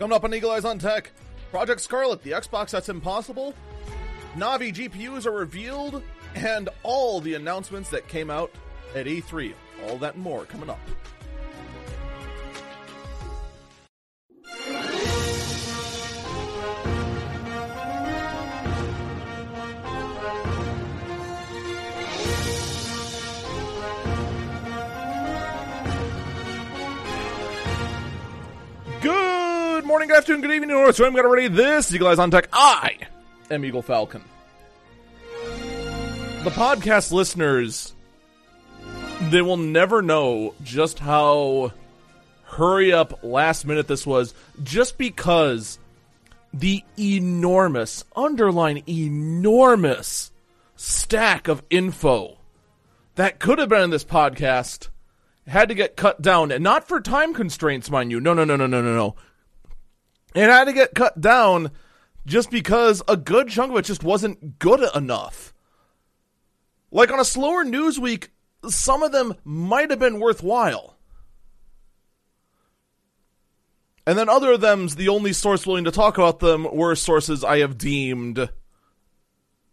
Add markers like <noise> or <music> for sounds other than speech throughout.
Coming up on Eagle Eyes on Tech, Project Scarlet, the Xbox that's impossible, Navi GPUs are revealed, and all the announcements that came out at E3. All that and more coming up. Morning, good afternoon, good evening, or so I'm going to ready this Eagle Eyes on Tech. I am Eagle Falcon. The podcast listeners, they will never know just how hurry up last minute this was, just because the enormous, underline enormous stack of info that could have been in this podcast had to get cut down, and not for time constraints, mind you. No, no, no, no, no, no, no. It had to get cut down just because a good chunk of it just wasn't good enough. Like on a slower news week, some of them might have been worthwhile. And then other of them's the only source willing to talk about them were sources I have deemed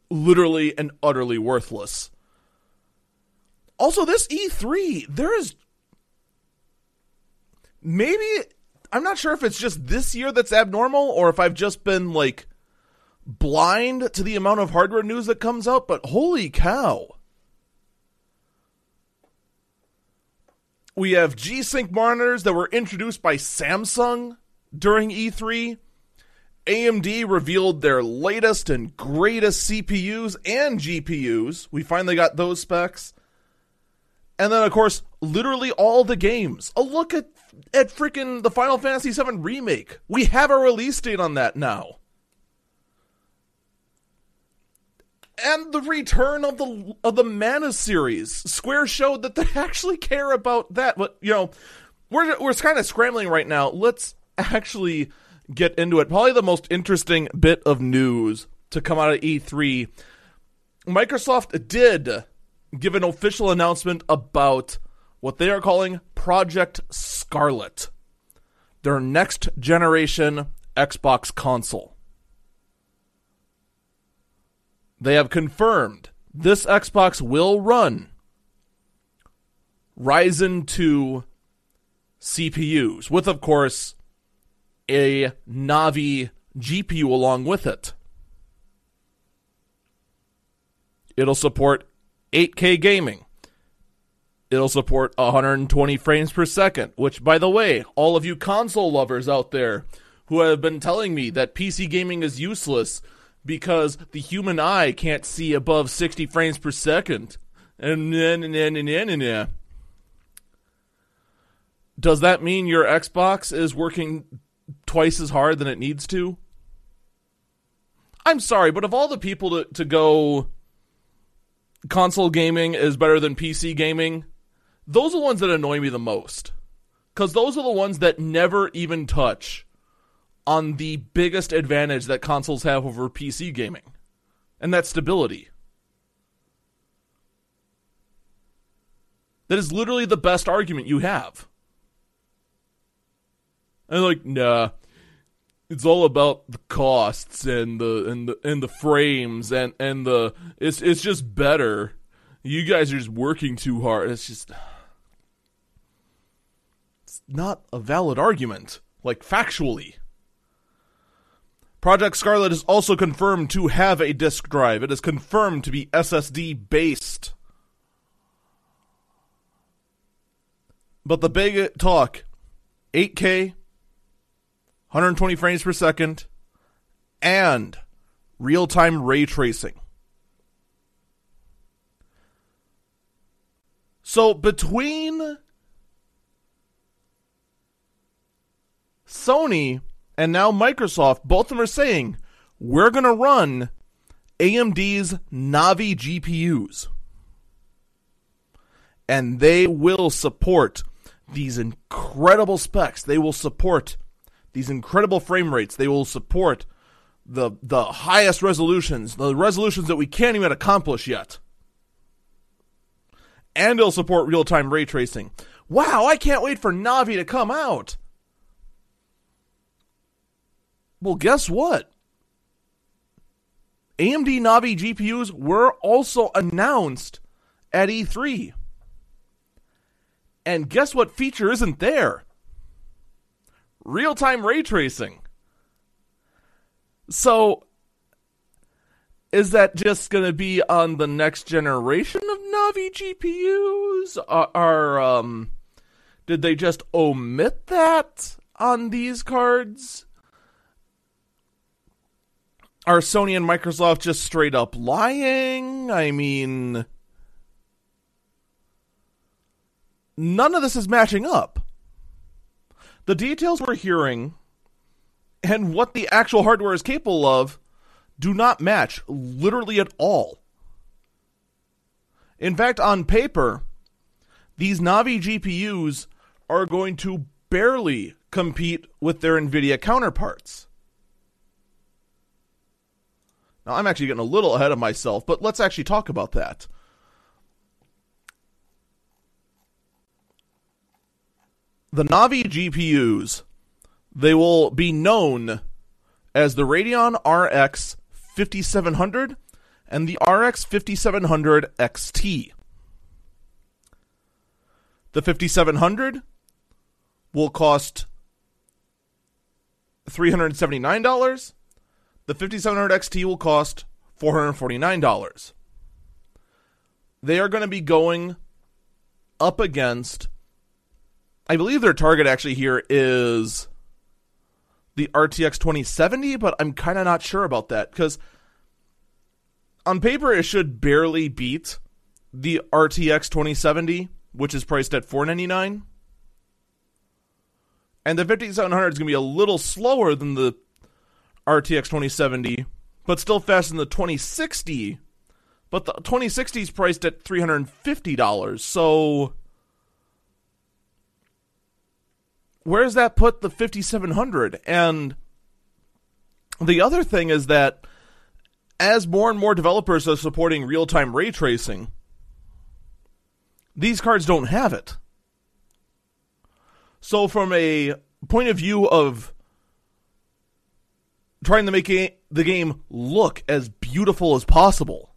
literally and utterly worthless. Also, this E3, there is maybe I'm not sure if it's just this year that's abnormal or if I've just been like blind to the amount of hardware news that comes out, but holy cow. We have G Sync monitors that were introduced by Samsung during E3. AMD revealed their latest and greatest CPUs and GPUs. We finally got those specs. And then, of course, literally all the games. A look at at freaking the Final Fantasy VII remake. We have a release date on that now. And the return of the of the Mana series. Square showed that they <laughs> actually care about that. But you know, we're we're kind of scrambling right now. Let's actually get into it. Probably the most interesting bit of news to come out of E3. Microsoft did give an official announcement about what they are calling Project Scarlet, their next generation Xbox console. They have confirmed this Xbox will run Ryzen 2 CPUs, with, of course, a Navi GPU along with it. It'll support 8K gaming. It'll support 120 frames per second, which, by the way, all of you console lovers out there who have been telling me that PC gaming is useless because the human eye can't see above 60 frames per second. And then, and then, and then, and and does that mean your Xbox is working twice as hard than it needs to? I'm sorry, but of all the people to, to go console gaming is better than PC gaming, those are the ones that annoy me the most. Because those are the ones that never even touch on the biggest advantage that consoles have over PC gaming, and that's stability. That is literally the best argument you have. And like, nah, it's all about the costs and the and the and the frames and and the it's it's just better. You guys are just working too hard. It's just not a valid argument, like factually. Project Scarlet is also confirmed to have a disk drive. It is confirmed to be SSD based. But the big talk 8K, 120 frames per second, and real time ray tracing. So between Sony and now Microsoft, both of them are saying we're going to run AMD's Navi GPUs. And they will support these incredible specs. They will support these incredible frame rates. They will support the the highest resolutions, the resolutions that we can't even accomplish yet. And it'll support real-time ray tracing. Wow, I can't wait for Navi to come out. Well, guess what? AMD Navi GPUs were also announced at E3. And guess what feature isn't there? Real time ray tracing. So, is that just going to be on the next generation of Navi GPUs? Are, are um, did they just omit that on these cards? Are Sony and Microsoft just straight up lying? I mean, none of this is matching up. The details we're hearing and what the actual hardware is capable of do not match literally at all. In fact, on paper, these Navi GPUs are going to barely compete with their NVIDIA counterparts. Now, I'm actually getting a little ahead of myself, but let's actually talk about that. The Navi GPUs, they will be known as the Radeon RX 5700 and the RX 5700 XT. The 5700 will cost $379. The 5700 XT will cost $449. They are going to be going up against I believe their target actually here is the RTX 2070, but I'm kind of not sure about that because on paper it should barely beat the RTX 2070, which is priced at 499. And the 5700 is going to be a little slower than the RTX 2070, but still faster than the 2060. But the 2060 is priced at $350. So where does that put the 5700? And the other thing is that as more and more developers are supporting real time ray tracing, these cards don't have it. So, from a point of view of trying to make the game look as beautiful as possible,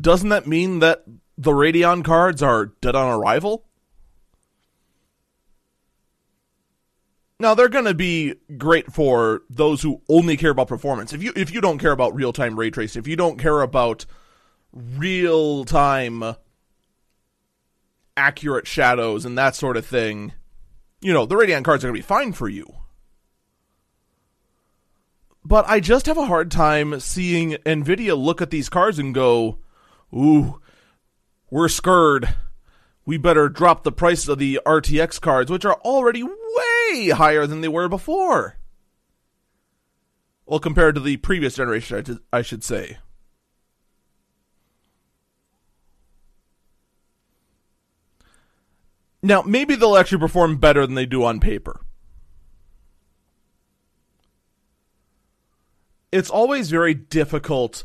doesn't that mean that the Radeon cards are dead on arrival? Now they're going to be great for those who only care about performance. If you if you don't care about real time ray tracing, if you don't care about real time accurate shadows and that sort of thing, you know the Radeon cards are going to be fine for you. But I just have a hard time seeing Nvidia look at these cards and go, "Ooh, we're scared. We better drop the price of the RTX cards, which are already way higher than they were before. Well, compared to the previous generation, I should say. Now, maybe they'll actually perform better than they do on paper. It's always very difficult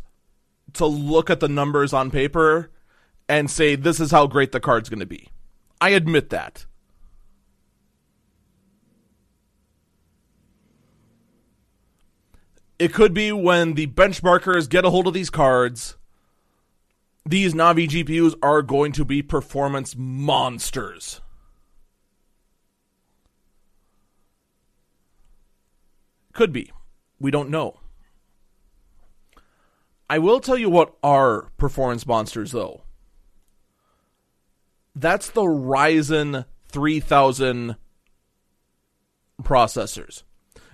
to look at the numbers on paper and say this is how great the card's going to be. I admit that. It could be when the benchmarkers get a hold of these cards, these Navi GPUs are going to be performance monsters. Could be. We don't know. I will tell you what are performance monsters, though that's the Ryzen 3000 processors.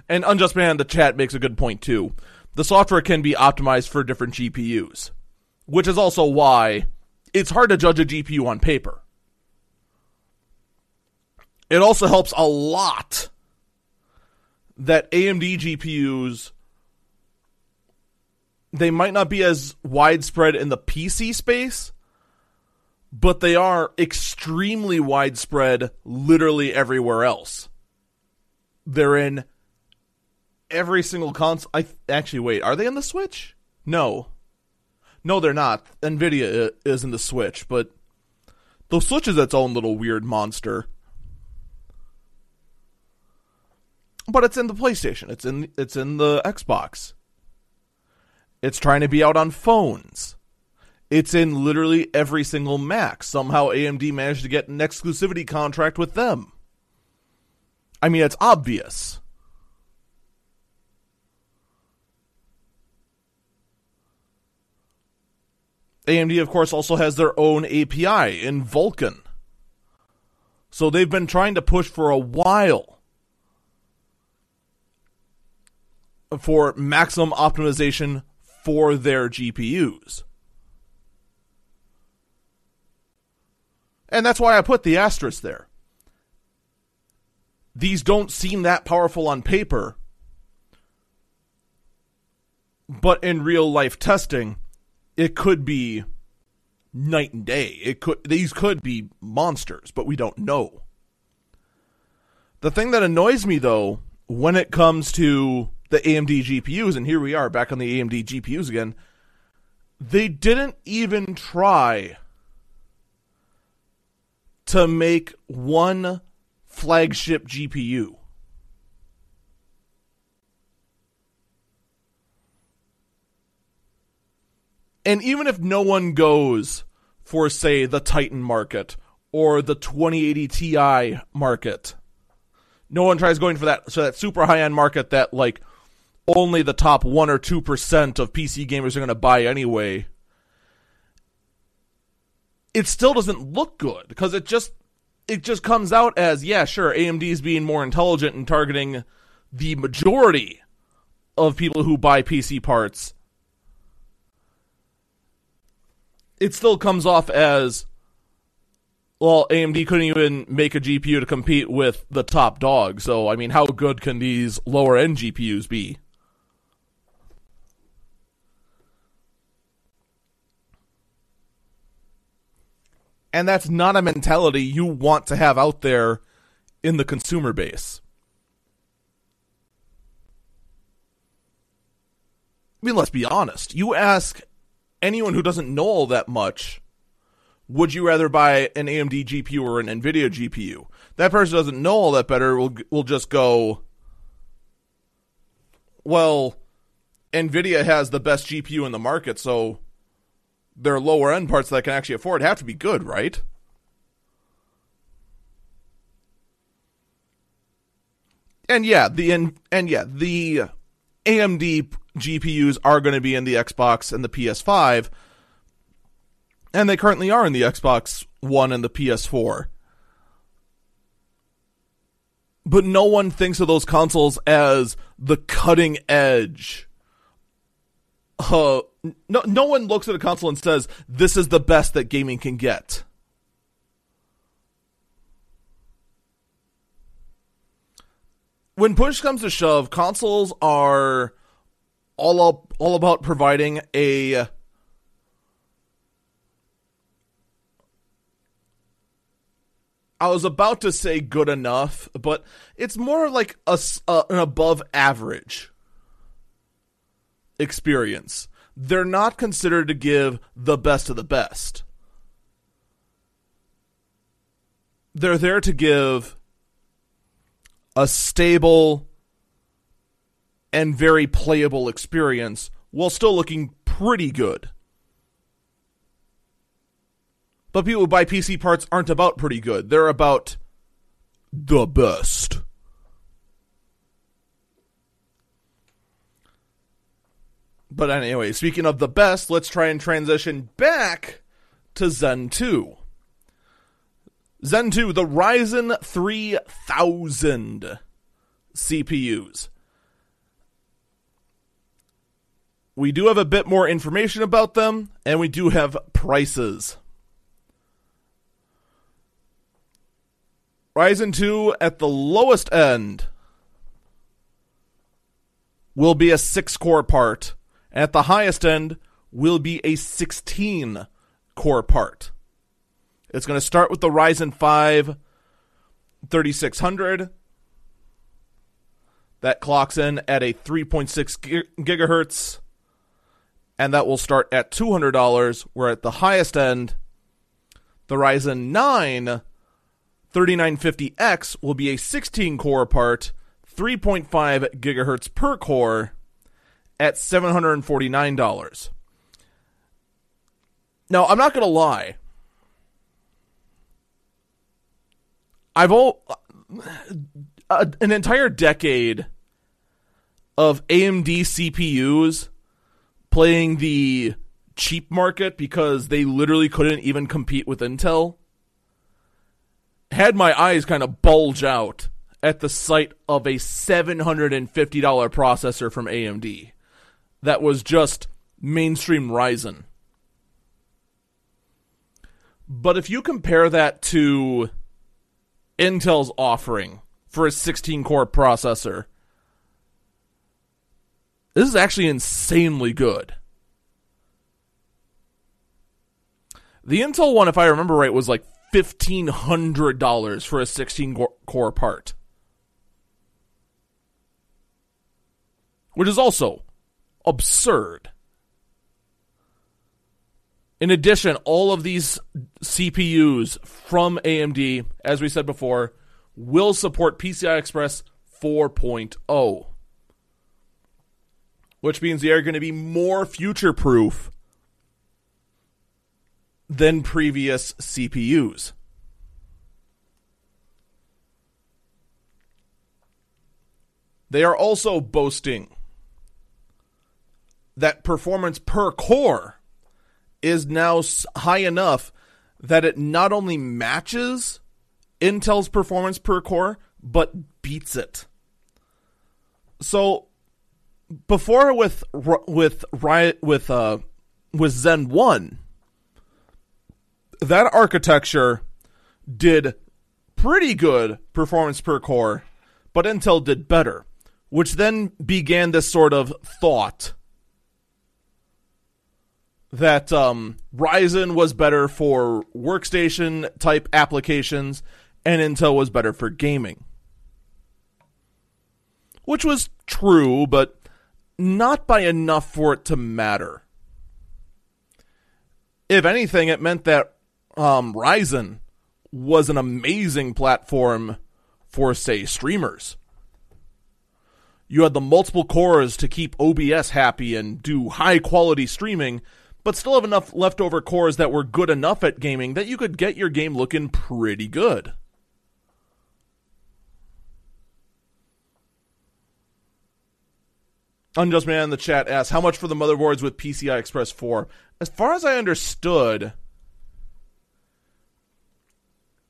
And Unjust Man, the chat makes a good point too. The software can be optimized for different GPUs, which is also why it's hard to judge a GPU on paper. It also helps a lot that AMD GPUs they might not be as widespread in the PC space, but they are extremely widespread literally everywhere else. They're in every single console. I th- actually wait, are they in the Switch? No. No, they're not. Nvidia is in the Switch, but the Switch is its own little weird monster. But it's in the PlayStation. It's in it's in the Xbox. It's trying to be out on phones. It's in literally every single Mac. Somehow AMD managed to get an exclusivity contract with them. I mean, it's obvious. AMD, of course, also has their own API in Vulkan. So they've been trying to push for a while for maximum optimization for their GPUs. And that's why I put the asterisk there. These don't seem that powerful on paper, but in real life testing, it could be night and day. It could these could be monsters, but we don't know. The thing that annoys me though, when it comes to the AMD GPUs, and here we are back on the AMD GPUs again, they didn't even try to make one flagship GPU. And even if no one goes for, say, the Titan market or the 2080 Ti market, no one tries going for that so that super high end market that like only the top one or two percent of PC gamers are going to buy anyway. It still doesn't look good because it just it just comes out as yeah, sure, AMD is being more intelligent and targeting the majority of people who buy PC parts it still comes off as well, AMD couldn't even make a GPU to compete with the top dog. So, I mean, how good can these lower end GPUs be? And that's not a mentality you want to have out there in the consumer base. I mean, let's be honest. You ask anyone who doesn't know all that much, would you rather buy an AMD GPU or an Nvidia GPU? That person doesn't know all that better will will just go, well, Nvidia has the best GPU in the market, so their lower end parts that I can actually afford have to be good, right? And yeah, the and, and yeah, the AMD GPUs are going to be in the Xbox and the PS5, and they currently are in the Xbox One and the PS4. But no one thinks of those consoles as the cutting edge. Uh, no, no one looks at a console and says, this is the best that gaming can get. When push comes to shove, consoles are all up, all about providing a I was about to say good enough, but it's more like a, uh, an above average experience. They're not considered to give the best of the best. They're there to give a stable and very playable experience while still looking pretty good. But people who buy PC parts aren't about pretty good. They're about the best. But anyway, speaking of the best, let's try and transition back to Zen 2. Zen 2, the Ryzen 3000 CPUs. we do have a bit more information about them, and we do have prices. Ryzen 2 at the lowest end will be a 6 core part. At the highest end will be a 16 core part. It's going to start with the Ryzen 5 3600. That clocks in at a 3.6 gigahertz and that will start at $200, where at the highest end, the Ryzen 9 3950X will be a 16 core part, 3.5 gigahertz per core at $749. Now, I'm not going to lie. I've all uh, an entire decade of AMD CPUs playing the cheap market because they literally couldn't even compete with Intel had my eyes kind of bulge out at the sight of a $750 processor from AMD that was just mainstream Ryzen. But if you compare that to Intel's offering for a 16 core processor, this is actually insanely good. The Intel one, if I remember right, was like $1,500 for a 16 core part. Which is also absurd. In addition, all of these CPUs from AMD, as we said before, will support PCI Express 4.0, which means they are going to be more future proof than previous CPUs. They are also boasting that performance per core is now high enough that it not only matches Intel's performance per core, but beats it. So before with with Riot with uh with Zen 1 that architecture did pretty good performance per core, but Intel did better, which then began this sort of thought that um, Ryzen was better for workstation type applications and Intel was better for gaming. Which was true, but not by enough for it to matter. If anything, it meant that um, Ryzen was an amazing platform for, say, streamers. You had the multiple cores to keep OBS happy and do high quality streaming but still have enough leftover cores that were good enough at gaming that you could get your game looking pretty good. Unjust Man in the chat asks, how much for the motherboards with PCI Express 4? As far as I understood,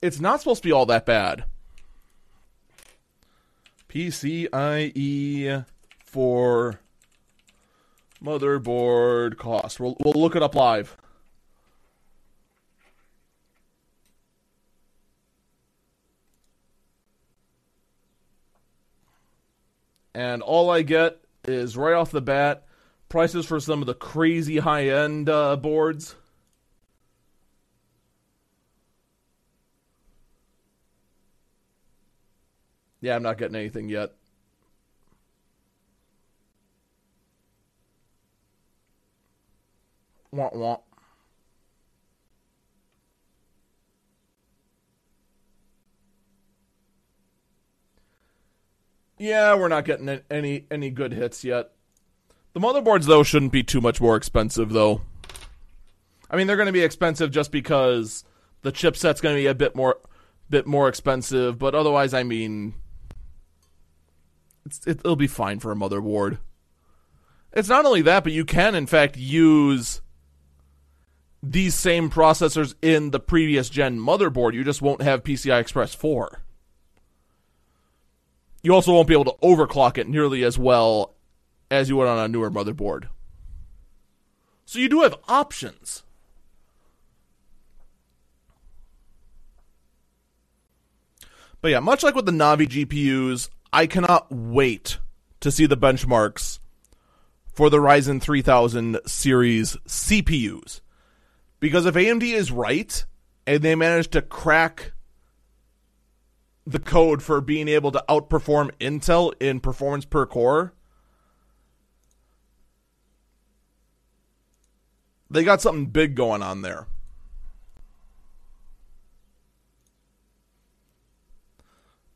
it's not supposed to be all that bad. PCIe 4 Motherboard cost. We'll we'll look it up live. And all I get is right off the bat prices for some of the crazy high end uh, boards. Yeah, I'm not getting anything yet. Wah, wah. Yeah, we're not getting any any good hits yet. The motherboards though shouldn't be too much more expensive though. I mean, they're going to be expensive just because the chipset's going to be a bit more bit more expensive, but otherwise, I mean, it, it'll be fine for a motherboard. It's not only that, but you can in fact use these same processors in the previous gen motherboard. You just won't have PCI Express 4. You also won't be able to overclock it nearly as well as you would on a newer motherboard. So you do have options. But yeah, much like with the Navi GPUs, I cannot wait to see the benchmarks for the Ryzen 3000 series CPUs. Because if AMD is right and they manage to crack the code for being able to outperform Intel in performance per core, they got something big going on there.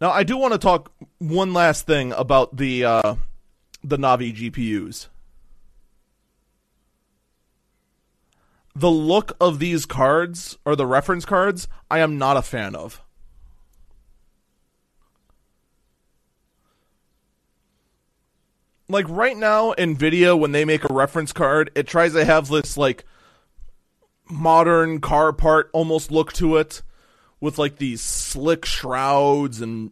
Now, I do want to talk one last thing about the uh, the Navi GPUs. The look of these cards, or the reference cards, I am not a fan of. Like right now, NVIDIA, when they make a reference card, it tries to have this like modern car part almost look to it with like these slick shrouds and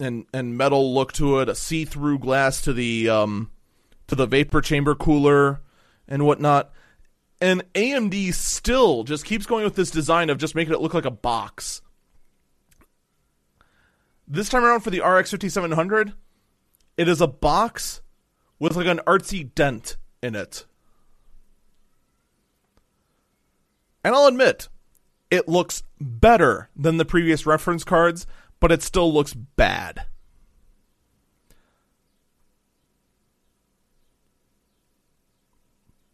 and and metal look to it, a see-through glass to the um to the vapor chamber cooler and whatnot. And AMD still just keeps going with this design of just making it look like a box. This time around for the RX 5700, it is a box with like an artsy dent in it. And I'll admit, it looks better than the previous reference cards, but it still looks bad.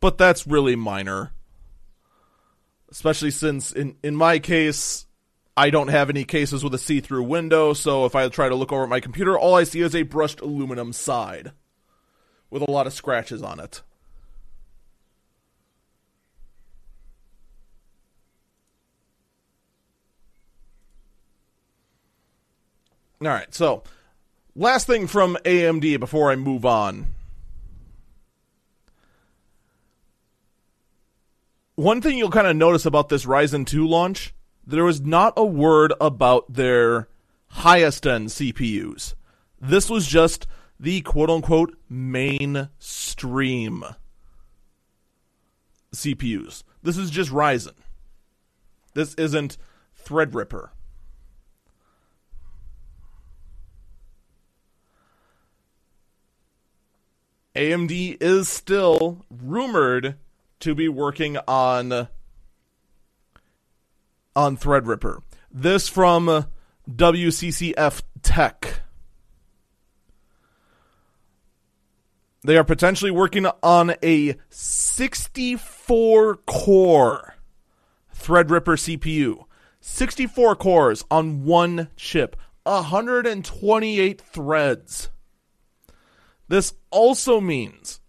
But that's really minor. Especially since in in my case I don't have any cases with a see-through window, so if I try to look over at my computer, all I see is a brushed aluminum side with a lot of scratches on it. All right, so last thing from AMD before I move on. One thing you'll kind of notice about this Ryzen 2 launch, there was not a word about their highest end CPUs. This was just the quote unquote mainstream CPUs. This is just Ryzen. This isn't Threadripper. AMD is still rumored to be working on on Threadripper. This from WCCF Tech. They are potentially working on a 64 core Threadripper CPU. 64 cores on one chip, 128 threads. This also means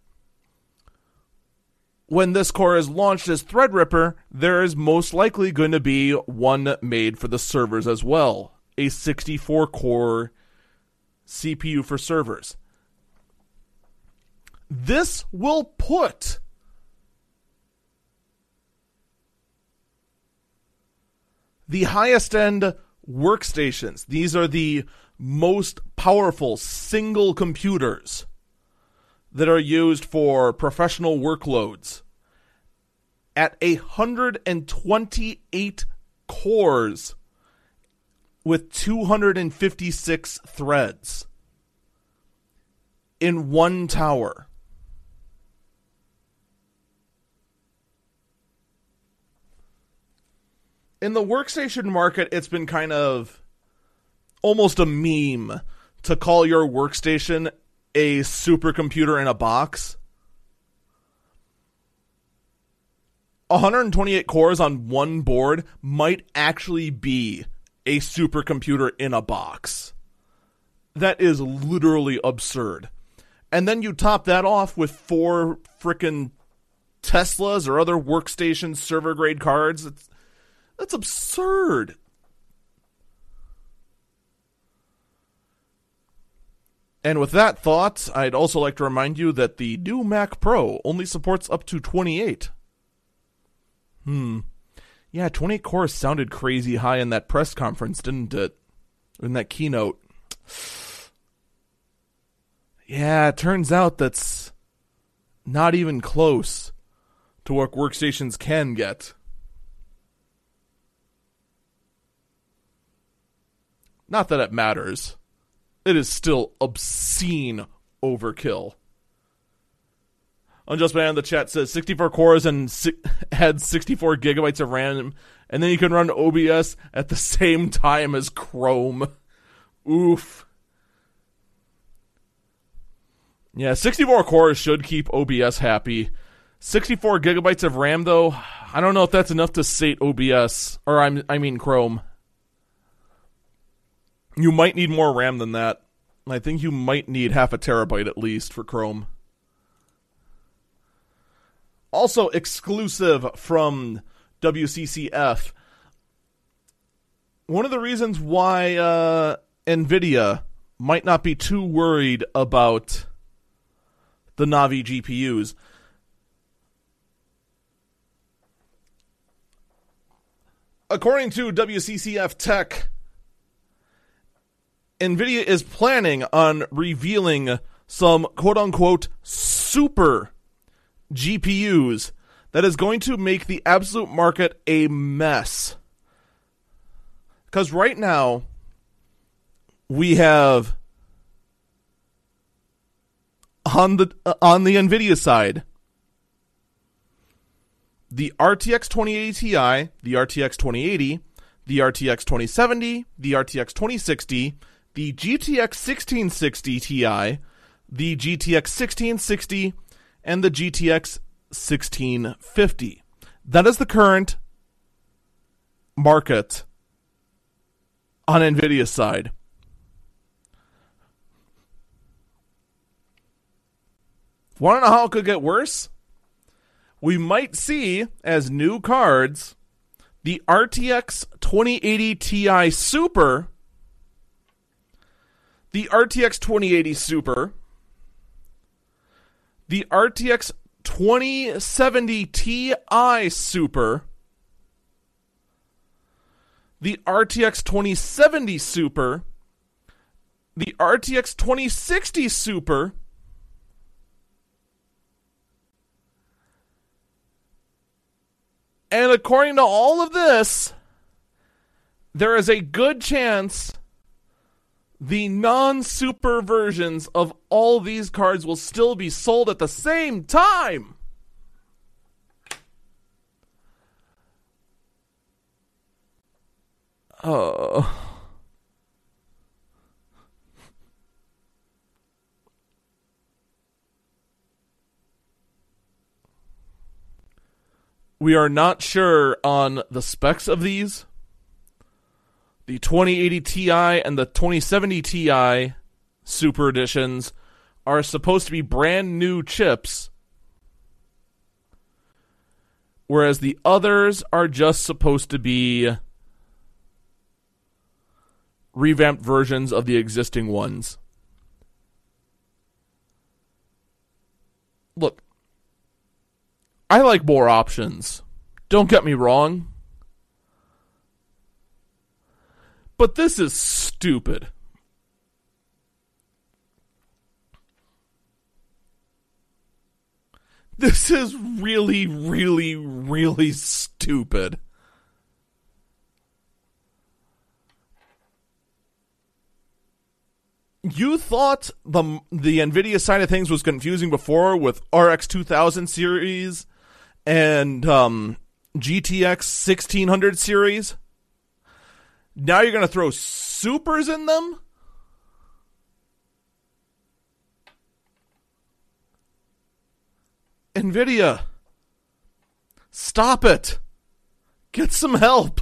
when this core is launched as Threadripper, there is most likely going to be one made for the servers as well. A 64 core CPU for servers. This will put the highest end workstations. These are the most powerful single computers that are used for professional workloads at 128 cores with 256 threads in one tower. In the workstation market, it's been kind of almost a meme to call your workstation a supercomputer in a box. 128 cores on one board might actually be a supercomputer in a box. That is literally absurd. And then you top that off with four freaking Teslas or other workstation server grade cards. It's, that's absurd. And with that thought, I'd also like to remind you that the new Mac Pro only supports up to 28. Hmm. Yeah, 28 cores sounded crazy high in that press conference, didn't it? In that keynote. Yeah, it turns out that's not even close to what workstations can get. Not that it matters it is still obscene overkill. Unjust Man in the chat says 64 cores and si- <laughs> had 64 gigabytes of RAM, and then you can run OBS at the same time as Chrome. Oof. Yeah, 64 cores should keep OBS happy. 64 gigabytes of RAM, though, I don't know if that's enough to sate OBS, or I'm, I mean Chrome. You might need more RAM than that. I think you might need half a terabyte at least for Chrome. Also exclusive from WCCF. One of the reasons why uh, NVIDIA might not be too worried about the Navi GPUs. According to WCCF Tech, NVIDIA is planning on revealing some quote unquote super GPUs that is going to make the absolute market a mess. Because right now, we have on the uh, on the Nvidia side the RTX 2080 Ti, the RTX 2080, the RTX 2070, the RTX 2060, the GTX 1660 Ti, the GTX 1660, and the GTX 1650. That is the current market on Nvidia's side. Want to know how it could get worse? We might see as new cards the RTX 2080 Ti Super, the RTX 2080 Super, the RTX 2070 Ti Super, the RTX 2070 Super, the RTX 2060 Super, And according to all of this, there is a good chance the non super versions of all these cards will still be sold at the same time. Oh. We are not sure on the specs of these. The 2080 Ti and the 2070 Ti Super Editions are supposed to be brand new chips, whereas the others are just supposed to be revamped versions of the existing ones. Look, I like more options. Don't get me wrong. But this is stupid. This is really, really, really stupid. You thought the the Nvidia side of things was confusing before with RX 2000 series and um, GTX 1600 series. Now you're going to throw supers in them? NVIDIA, stop it. Get some help.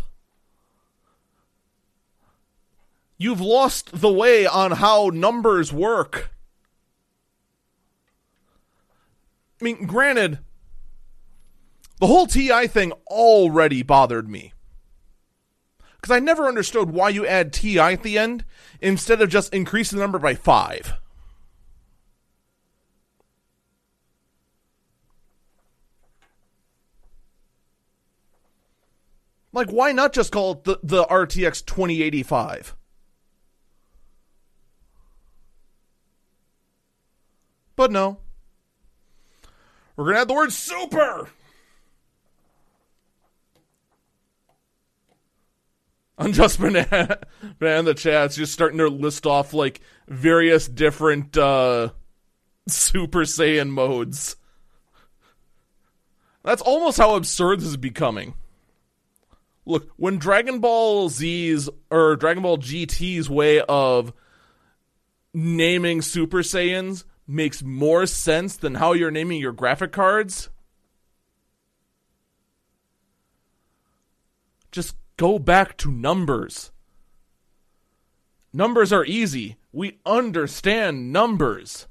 You've lost the way on how numbers work. I mean, granted, the whole TI thing already bothered me. Because I never understood why you add TI at the end instead of just increasing the number by five. Like, why not just call it the, the RTX 2085? But no. We're going to add the word super! Unjust <laughs> Banana, banana the chat's just starting to list off like various different uh, Super Saiyan modes. That's almost how absurd this is becoming. Look, when Dragon Ball Z's or Dragon Ball GT's way of naming Super Saiyans makes more sense than how you're naming your graphic cards, just go back to numbers. Numbers are easy. We understand numbers.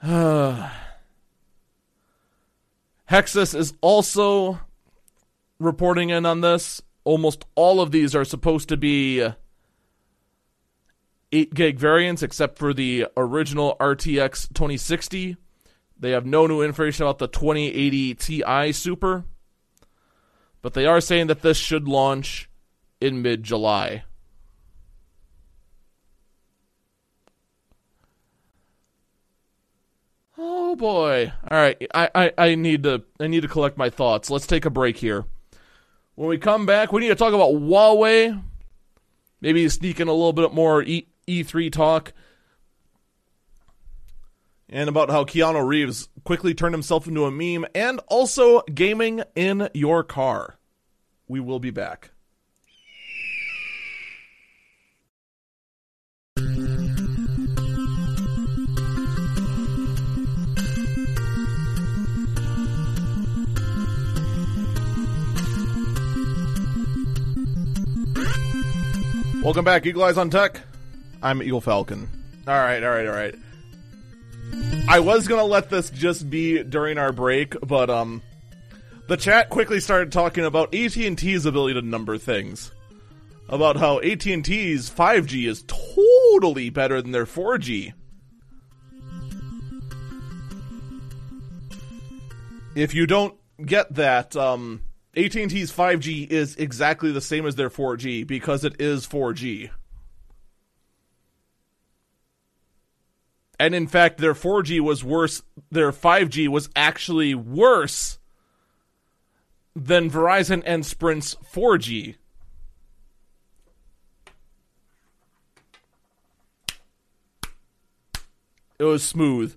<sighs> Hexus is also reporting in on this. Almost all of these are supposed to be uh, 8 gig variants, except for the original RTX 2060. They have no new information about the 2080 Ti Super, but they are saying that this should launch in mid July. Oh boy. All right, I, I, I need to I need to collect my thoughts. Let's take a break here. When we come back, we need to talk about Huawei. Maybe sneak in a little bit more e- E3 talk. And about how Keanu Reeves quickly turned himself into a meme and also gaming in your car. We will be back. Welcome back, Eagle Eyes on Tech. I'm Eagle Falcon. All right, all right, all right. I was gonna let this just be during our break, but um, the chat quickly started talking about AT and T's ability to number things, about how AT and T's 5G is totally better than their 4G. If you don't get that, um, AT&T's 5G is exactly the same as their 4G because it is 4G. And in fact, their 4G was worse. Their 5G was actually worse than Verizon and Sprint's 4G. It was smooth.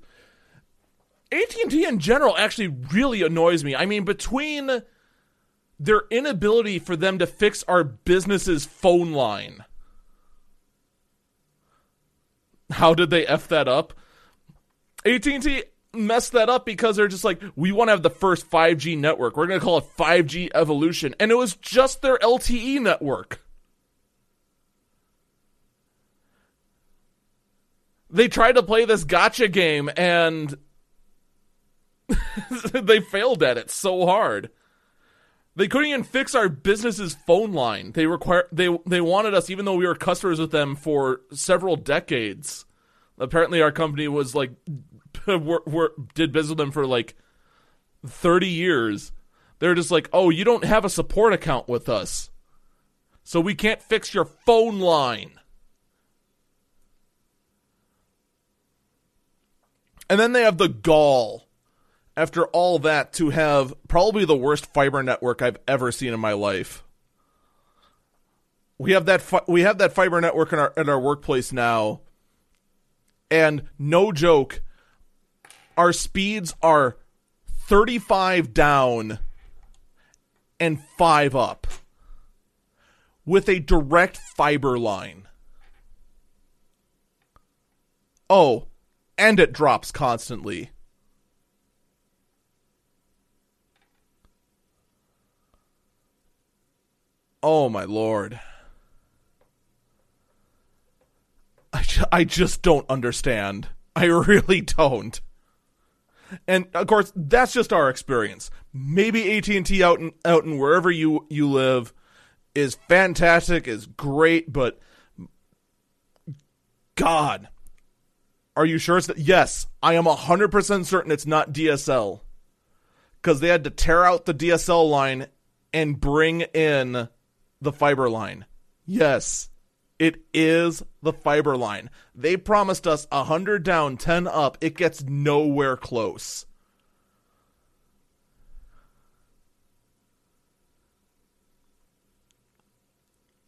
AT&T in general actually really annoys me. I mean, between their inability for them to fix our business's phone line. How did they f that up? AT&T messed that up because they're just like, we want to have the first 5G network. We're going to call it 5G Evolution, and it was just their LTE network. They tried to play this gotcha game and <laughs> they failed at it so hard. They couldn't even fix our business's phone line. They require they they wanted us, even though we were customers with them for several decades. Apparently, our company was like <laughs> we're, we're, did business with them for like thirty years. They're just like, oh, you don't have a support account with us, so we can't fix your phone line. And then they have the gall after all that to have probably the worst fiber network I've ever seen in my life. We have that fi- we have that fiber network in our in our workplace now. And no joke, our speeds are 35 down and 5 up with a direct fiber line. Oh, and it drops constantly. Oh my lord. I, ju- I just don't understand. I <laughs> really don't. And of course, that's just our experience. Maybe AT&T out and out and wherever you you live is fantastic, is great, but God, are you sure it's that? Yes, I am 100% certain it's not DSL. Because they had to tear out the DSL line and bring in the fiber line. Yes, it is the fiber line. They promised us 100 down, 10 up. It gets nowhere close.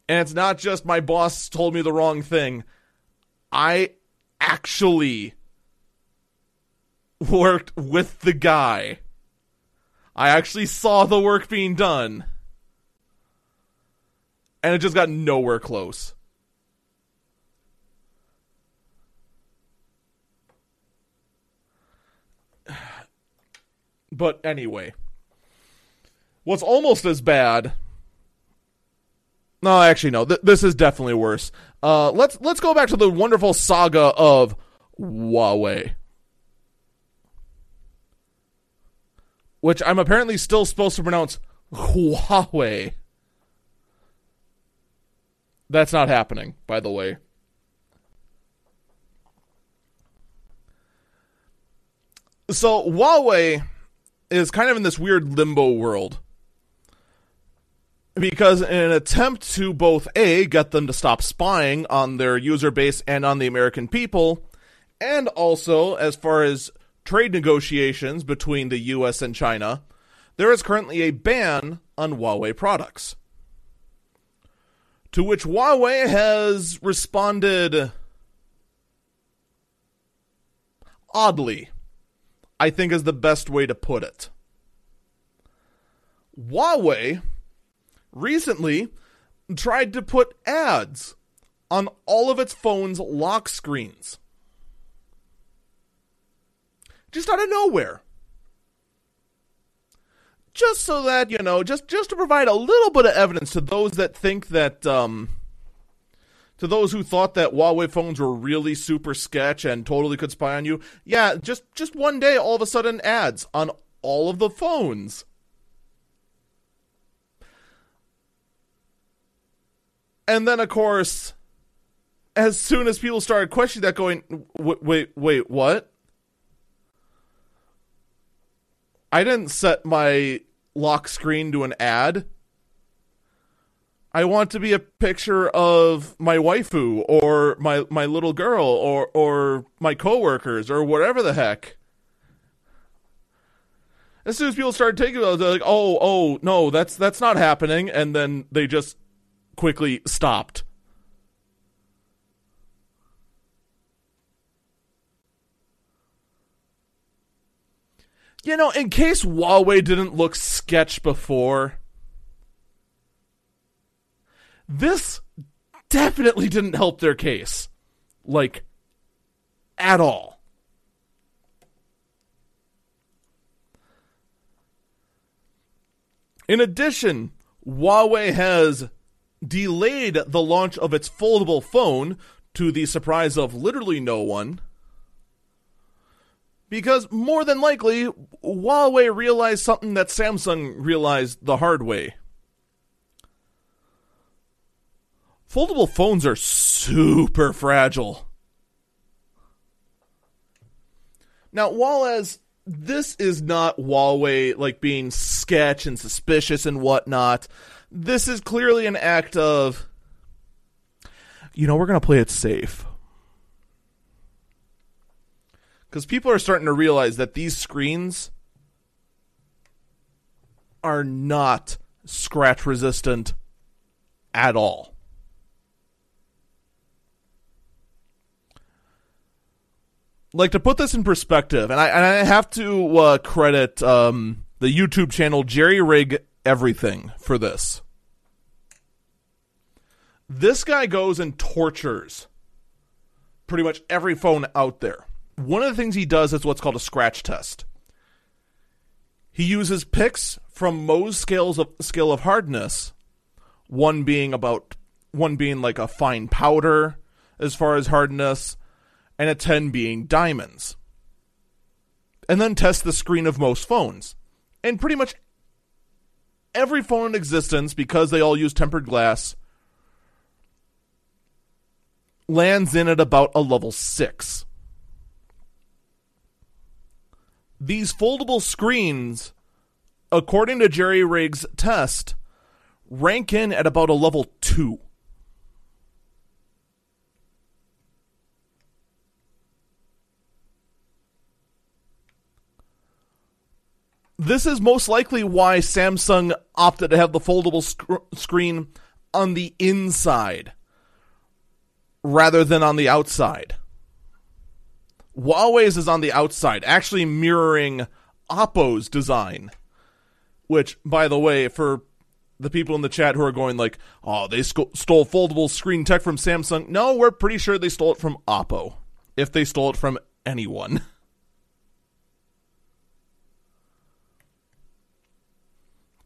And it's not just my boss told me the wrong thing. I actually worked with the guy. I actually saw the work being done and it just got nowhere close. <sighs> But anyway, what's almost as bad No, actually, no. Th- this is definitely worse. Uh, let's let's go back to the wonderful saga of Huawei, which I'm apparently still supposed to pronounce Huawei. That's not happening, by the way. So Huawei is kind of in this weird limbo world because in an attempt to both a get them to stop spying on their user base and on the American people, and also as far as trade negotiations between the US and China, there is currently a ban on Huawei products. To which Huawei has responded oddly, I think is the best way to put it. Huawei recently tried to put ads on all of its phone's lock screens. Just out of nowhere. Just so that, you know, just just to provide a little bit of evidence to those that think that um to those who thought that Huawei phones were really super sketch and totally could spy on you. Yeah, just just one day all of a sudden ads on all of the phones. And then, of course, as soon as people started questioning that, going, wait, wait, what? I didn't set my lock screen to an ad. I want to be a picture of my waifu or my my little girl or or my coworkers or whatever the heck. As soon as people started taking those, they're like, "Oh, oh, no, that's that's not happening," and then they just quickly stopped. You know, in case Huawei didn't look sketch before, this definitely didn't help their case. Like, at all. In addition, Huawei has delayed the launch of its foldable phone to the surprise of literally no one. Because more than likely, Huawei realized something that Samsung realized the hard way. Foldable phones are super fragile. Now, while as this is not Huawei like being sketch and suspicious and whatnot, this is clearly an act of, you know, we're going to play it safe. Because people are starting to realize that these screens are not scratch resistant at all. Like to put this in perspective, and I and I have to uh, credit um, the YouTube channel Jerry Rig Everything for this. This guy goes and tortures pretty much every phone out there. One of the things he does is what's called a scratch test. He uses picks from Mohs scales of scale of hardness, one being about one being like a fine powder as far as hardness, and a 10 being diamonds. And then test the screen of most phones. And pretty much every phone in existence, because they all use tempered glass, lands in at about a level 6. These foldable screens, according to Jerry Riggs' test, rank in at about a level 2. This is most likely why Samsung opted to have the foldable sc- screen on the inside rather than on the outside. Huawei's is on the outside, actually mirroring Oppo's design. Which, by the way, for the people in the chat who are going like, "Oh, they sc- stole foldable screen tech from Samsung," no, we're pretty sure they stole it from Oppo, if they stole it from anyone. <laughs>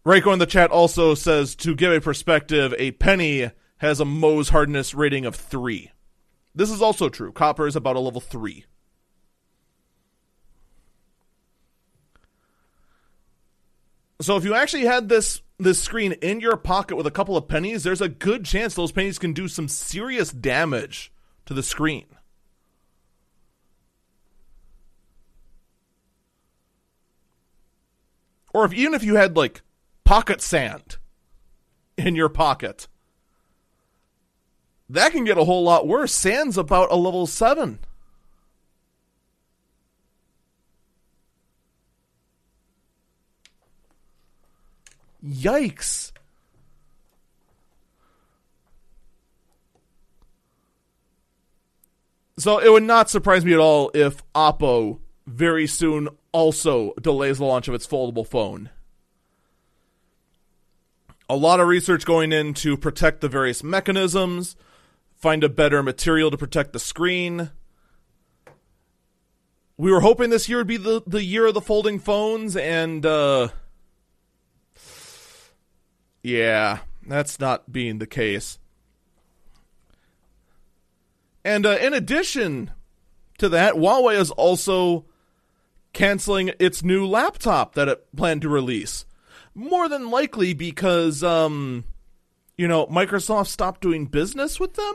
Reiko in the chat also says to give a perspective, a penny has a Mohs hardness rating of three. This is also true. Copper is about a level three. So if you actually had this this screen in your pocket with a couple of pennies, there's a good chance those pennies can do some serious damage to the screen. Or if even if you had like pocket sand in your pocket, that can get a whole lot worse. Sand's about a level 7. Yikes. So it would not surprise me at all if Oppo very soon also delays the launch of its foldable phone. A lot of research going in to protect the various mechanisms, find a better material to protect the screen. We were hoping this year would be the, the year of the folding phones, and uh, yeah, that's not being the case. And uh, in addition to that, Huawei is also canceling its new laptop that it planned to release. More than likely because, um, you know, Microsoft stopped doing business with them.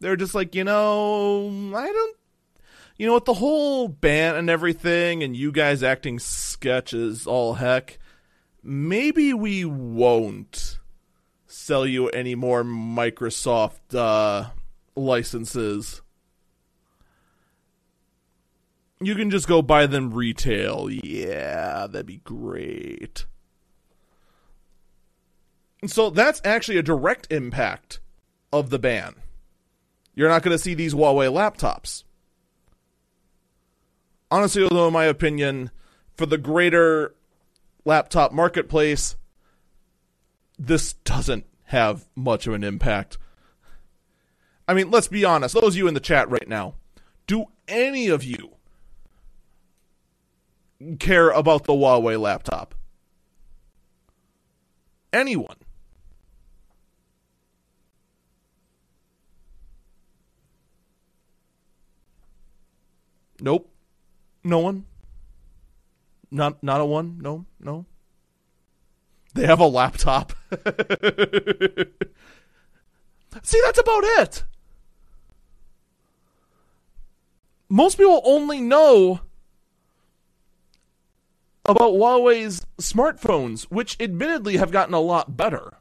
They're just like, you know, I don't, you know, with the whole ban and everything, and you guys acting sketches all heck maybe we won't sell you any more Microsoft uh, licenses. You can just go buy them retail. Yeah, that'd be great. So that's actually a direct impact of the ban. You're not going to see these Huawei laptops. Honestly, though, in my opinion, for the greater laptop marketplace, this doesn't have much of an impact. I mean, let's be honest. Those of you in the chat right now, do any of you care about the Huawei laptop? Anyone? Nope. No one. Not not a one. No, no. They have a laptop. <laughs> See, that's about it. Most people only know about Huawei's smartphones, which admittedly have gotten a lot better.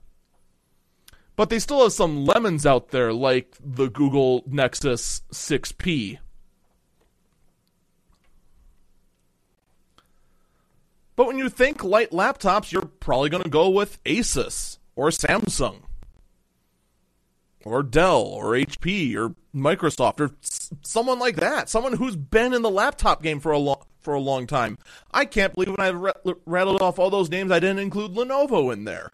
But they still have some lemons out there, like the Google Nexus 6P. But when you think light laptops, you're probably going to go with Asus or Samsung or Dell or HP or Microsoft or someone like that. Someone who's been in the laptop game for a long for a long time. I can't believe when I rattled off all those names, I didn't include Lenovo in there.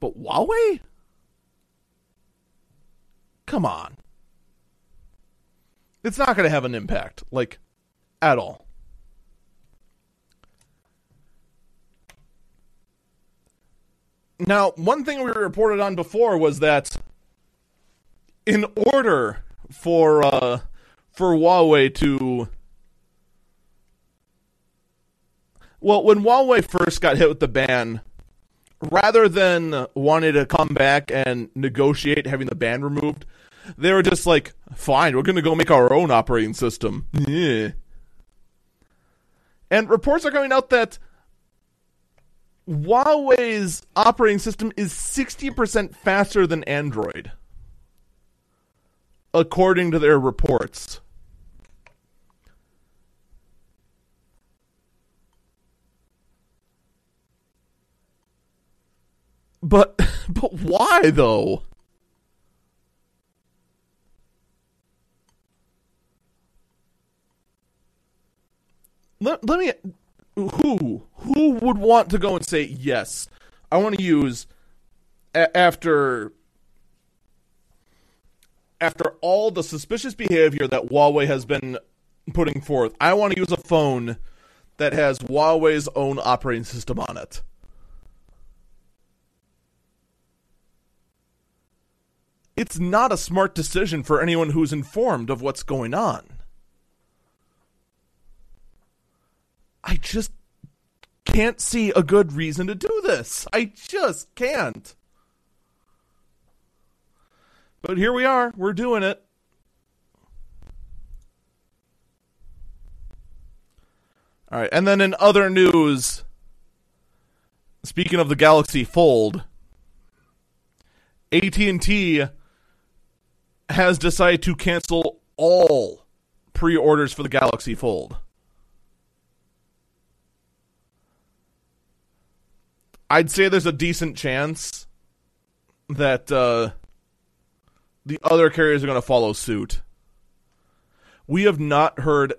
But Huawei? Come on. It's not going to have an impact, like, at all. Now, one thing we reported on before was that in order for uh, for Huawei to well, when Huawei first got hit with the ban, rather than wanting to come back and negotiate having the ban removed, they were just like, fine, we're going to go make our own operating system. Yeah. And reports are coming out that Huawei's operating system is 60% faster than Android, according to their reports. But <laughs> but why though? Let, let me who who would want to go and say yes i want to use a- after after all the suspicious behavior that huawei has been putting forth. I want to use a phone that has Huawei's own operating system on it. It's not a smart decision for anyone who's informed of what's going on. I just can't see a good reason to do this. I just can't. But here we are. We're doing it. All right, and then in other news, speaking of the Galaxy Fold, AT&T has decided to cancel all pre-orders for the Galaxy Fold. I'd say there's a decent chance that uh, the other carriers are going to follow suit. We have not heard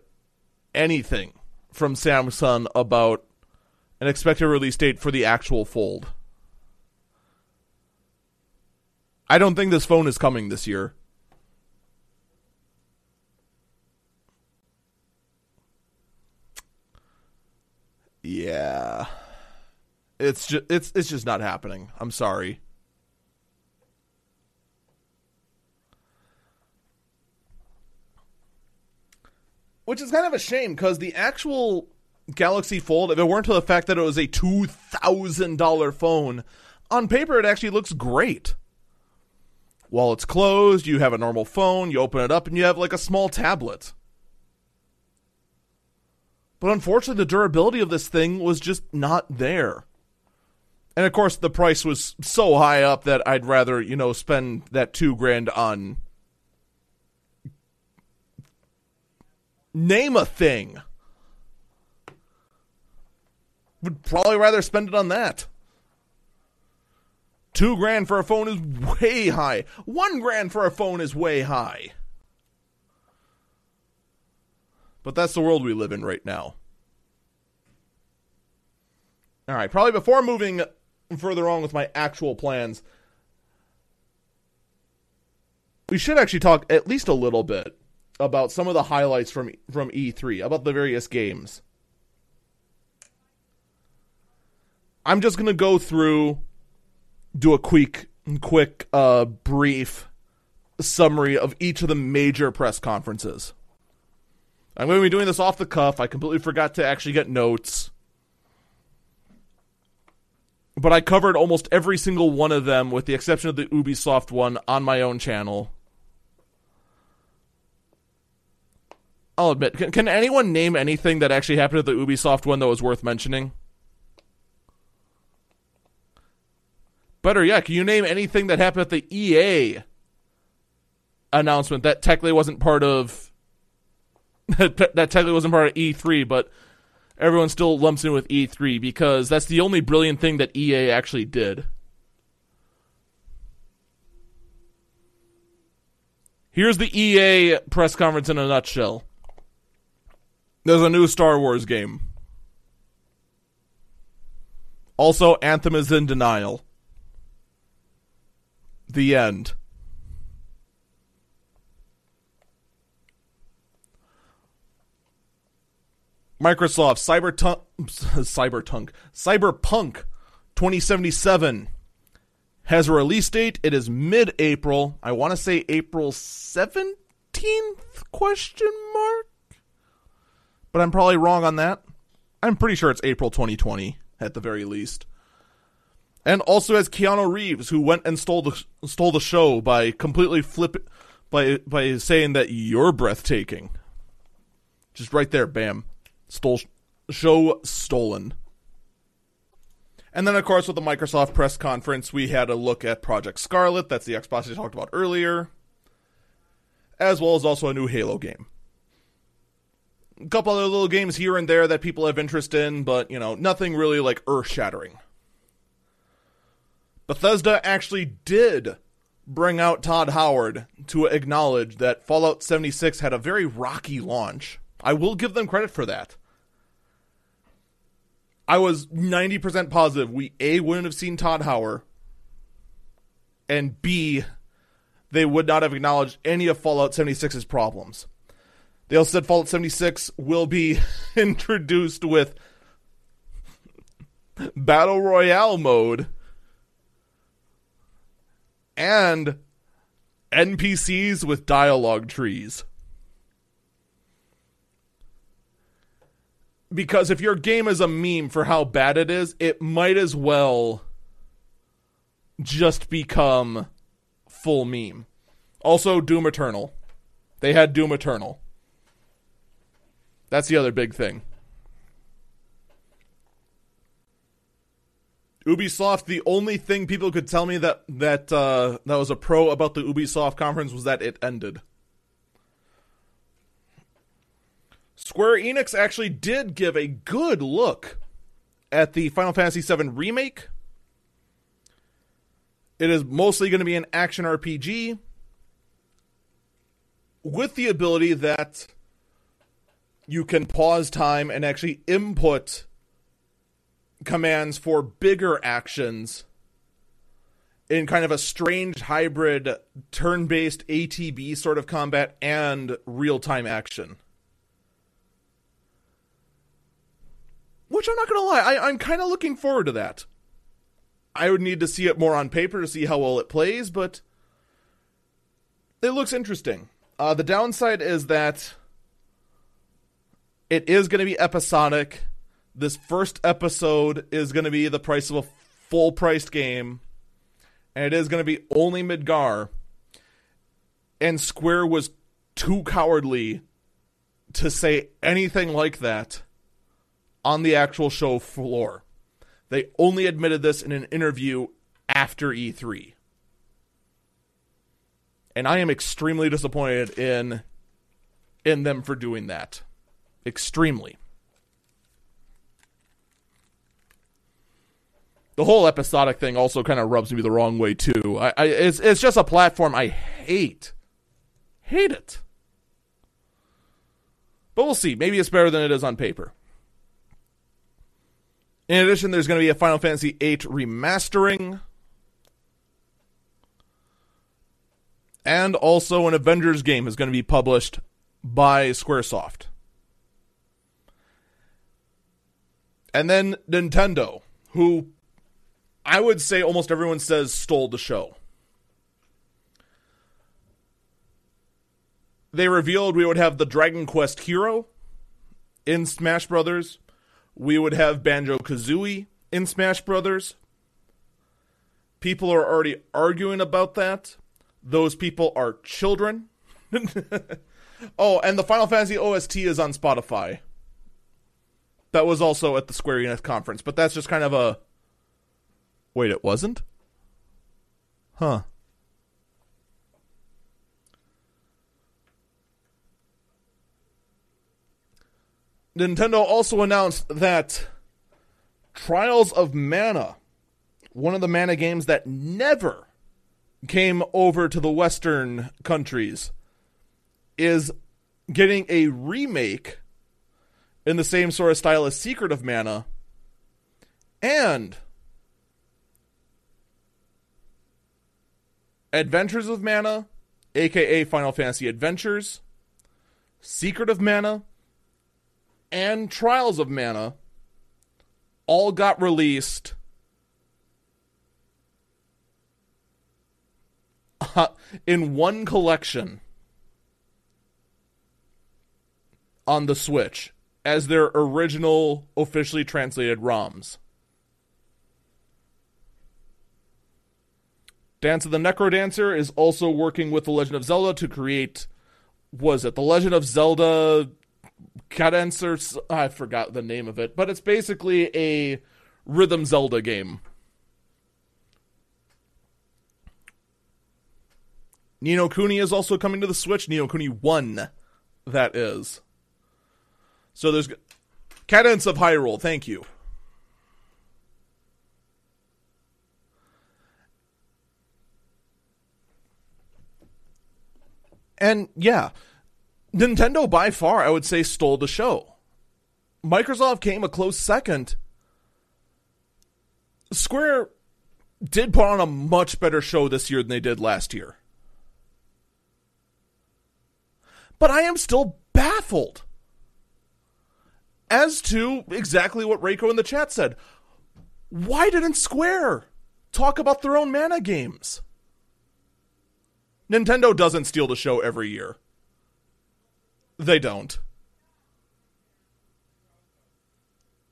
anything from Samsung about an expected release date for the actual Fold. I don't think this phone is coming this year. Yeah. It's just it's it's just not happening. I'm sorry. Which is kind of a shame because the actual Galaxy Fold, if it weren't for the fact that it was a two thousand dollar phone, on paper it actually looks great. While it's closed, you have a normal phone, you open it up, and you have like a small tablet. But unfortunately, the durability of this thing was just not there. And of course, the price was so high up that I'd rather, you know, spend that two grand on. Name a thing. Would probably rather spend it on that. Two grand for a phone is way high. One grand for a phone is way high. But that's the world we live in right now. All right, probably before moving further on with my actual plans, we should actually talk at least a little bit about some of the highlights from from E3 about the various games. I'm just to go through do a quick quick uh brief summary of each of the major press conferences. I'm going to be doing this off the cuff. I completely forgot to actually get notes but I covered almost every single one of them, with the exception of the Ubisoft one, on my own channel. I'll admit, can, can anyone name anything that actually happened at the Ubisoft one that was worth mentioning? Better yet, can you name anything that happened at the EA announcement that technically wasn't part of <laughs> that technically wasn't part of E3, but everyone still lumps in with E3 because that's the only brilliant thing that EA actually did. Here's the EA press conference in a nutshell. There's a new Star Wars game. Also, Anthem is in denial. The end. Microsoft <laughs> Cyberpunk Cyberpunk Cyberpunk 2077 has a release date. It is mid-April. I want to say April 17th question mark. But I'm probably wrong on that. I'm pretty sure it's April 2020 at the very least. And also has Keanu Reeves who went and stole the stole the show by completely flip by by saying that you're breathtaking. Just right there, bam. Show stolen. And then, of course, with the Microsoft press conference, we had a look at Project Scarlett. That's the Xbox I talked about earlier, as well as also a new Halo game. A couple other little games here and there that people have interest in, but you know, nothing really like earth shattering. Bethesda actually did bring out Todd Howard to acknowledge that Fallout 76 had a very rocky launch. I will give them credit for that. I was 90% positive we A wouldn't have seen Todd Howard and B they would not have acknowledged any of Fallout 76's problems. They also said Fallout 76 will be <laughs> introduced with Battle Royale mode and NPCs with dialogue trees. Because if your game is a meme for how bad it is, it might as well just become full meme. Also, Doom Eternal. They had Doom Eternal. That's the other big thing. Ubisoft, the only thing people could tell me that that uh, that was a pro about the Ubisoft conference was that it ended. Square Enix actually did give a good look at the Final Fantasy VII remake. It is mostly going to be an action RPG with the ability that you can pause time and actually input commands for bigger actions in kind of a strange hybrid turn based ATB sort of combat and real time action. Which I'm not going to lie, I, I'm kind of looking forward to that. I would need to see it more on paper to see how well it plays, but it looks interesting. Uh, the downside is that it is going to be episodic this first episode is going to be the price of a full priced game, and it is going to be only Midgar. And Square was too cowardly to say anything like that on the actual show floor. They only admitted this in an interview after E3. And I am extremely disappointed in in them for doing that. Extremely. the whole episodic thing also kind of rubs me the wrong way too. I, I, it's it's just a platform I hate, hate it. But we'll see. Maybe it's better than it is on paper. In addition, there's going to be a Final Fantasy VIII remastering. And also, an Avengers game is going to be published by Squaresoft. And then Nintendo, who I would say almost everyone says stole the show. They revealed we would have the Dragon Quest hero in Smash Brothers. We would have Banjo Kazooie in Smash Brothers. People are already arguing about that. Those people are children. <laughs> oh, and the Final Fantasy OST is on Spotify. That was also at the Square Enix conference, but that's just kind of a Wait, it wasn't? Huh. Nintendo also announced that Trials of Mana, one of the Mana games that never came over to the Western countries, is getting a remake in the same sort of style as Secret of Mana. And Adventures of Mana, aka Final Fantasy Adventures, Secret of Mana, and Trials of Mana all got released <laughs> in one collection on the Switch as their original officially translated ROMs. Dance of the Necro Dancer is also working with The Legend of Zelda to create, was it The Legend of Zelda Cadence or I forgot the name of it, but it's basically a rhythm Zelda game. Ni no Kuni is also coming to the Switch. Ni no Kuni 1, that is. So there's Cadence of Hyrule, thank you. And yeah, Nintendo by far, I would say, stole the show. Microsoft came a close second. Square did put on a much better show this year than they did last year. But I am still baffled as to exactly what Reiko in the chat said. Why didn't Square talk about their own mana games? Nintendo doesn't steal the show every year. They don't.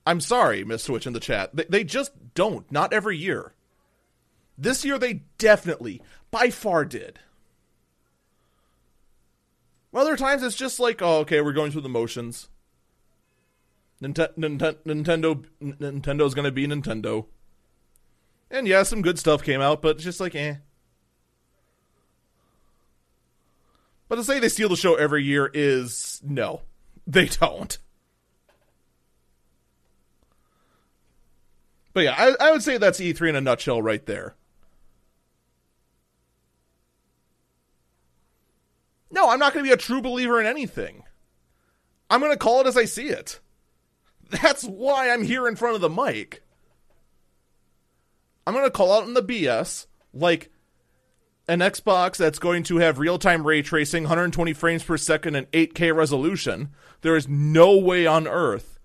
I'm sorry, Miss Switch in the chat. They, they just don't. Not every year. This year they definitely, by far, did. Other times it's just like, oh, okay, we're going through the motions. Nintendo, Nintendo, Nintendo's gonna be Nintendo. And yeah, some good stuff came out, but just like, eh. But to say they steal the show every year is no, they don't. But yeah, I, I would say that's E3 in a nutshell right there. No, I'm not going to be a true believer in anything. I'm going to call it as I see it. That's why I'm here in front of the mic. I'm going to call out in the BS like an Xbox that's going to have real time ray tracing, 120 frames per second, and 8K resolution. There is no way on earth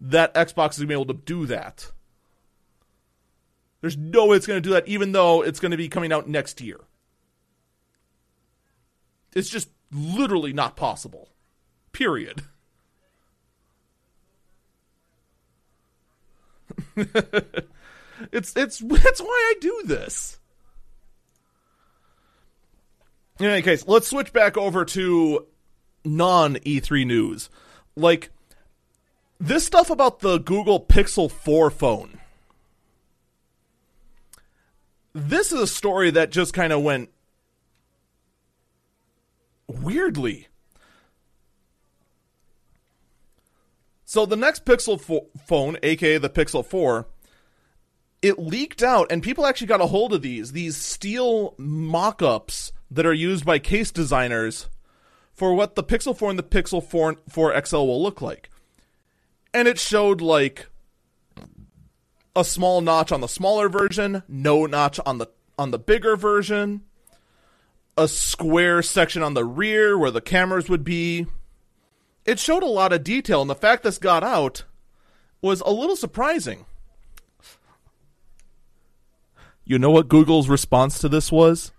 that Xbox is going to be able to do that. There's no way it's going to do that, even though it's going to be coming out next year. It's just literally not possible. Period. <laughs> it's it's <laughs> that's why I do this. In any case, let's switch back over to non E3 news. Like this stuff about the Google Pixel 4 phone this is a story that just kind of went weirdly. So the next Pixel fo- phone, aka the Pixel 4, it leaked out and people actually got a hold of these, these steel mock-ups that are used by case designers for what the Pixel 4 and the Pixel 4, 4 XL will look like. And it showed like a small notch on the smaller version, no notch on the on the bigger version, a square section on the rear where the cameras would be. It showed a lot of detail, and the fact this got out was a little surprising. You know what Google's response to this was?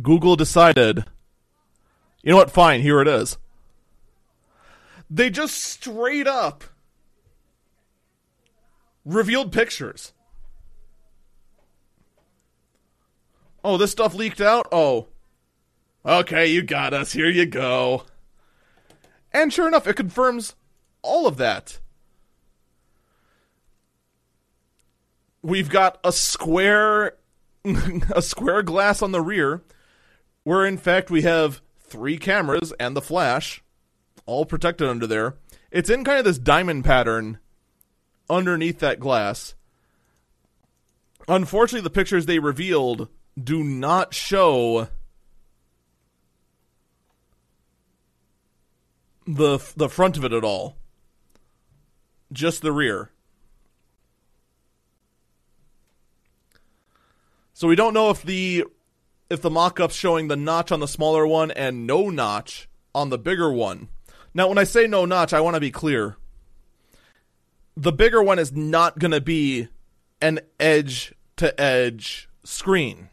Google decided, you know what, fine, here it is. They just straight up revealed pictures. Oh, this stuff leaked out? Oh. Okay, you got us. Here you go. And sure enough, it confirms all of that. We've got a square <laughs> a square glass on the rear where in fact we have three cameras and the flash all protected under there. It's in kind of this diamond pattern underneath that glass. Unfortunately, the pictures they revealed do not show the the front of it at all. Just the rear. So we don't know if the if the mock-up's showing the notch on the smaller one and no notch on the bigger one. Now, when I say no notch, I want to be clear the bigger one is not going to be an edge to edge screen.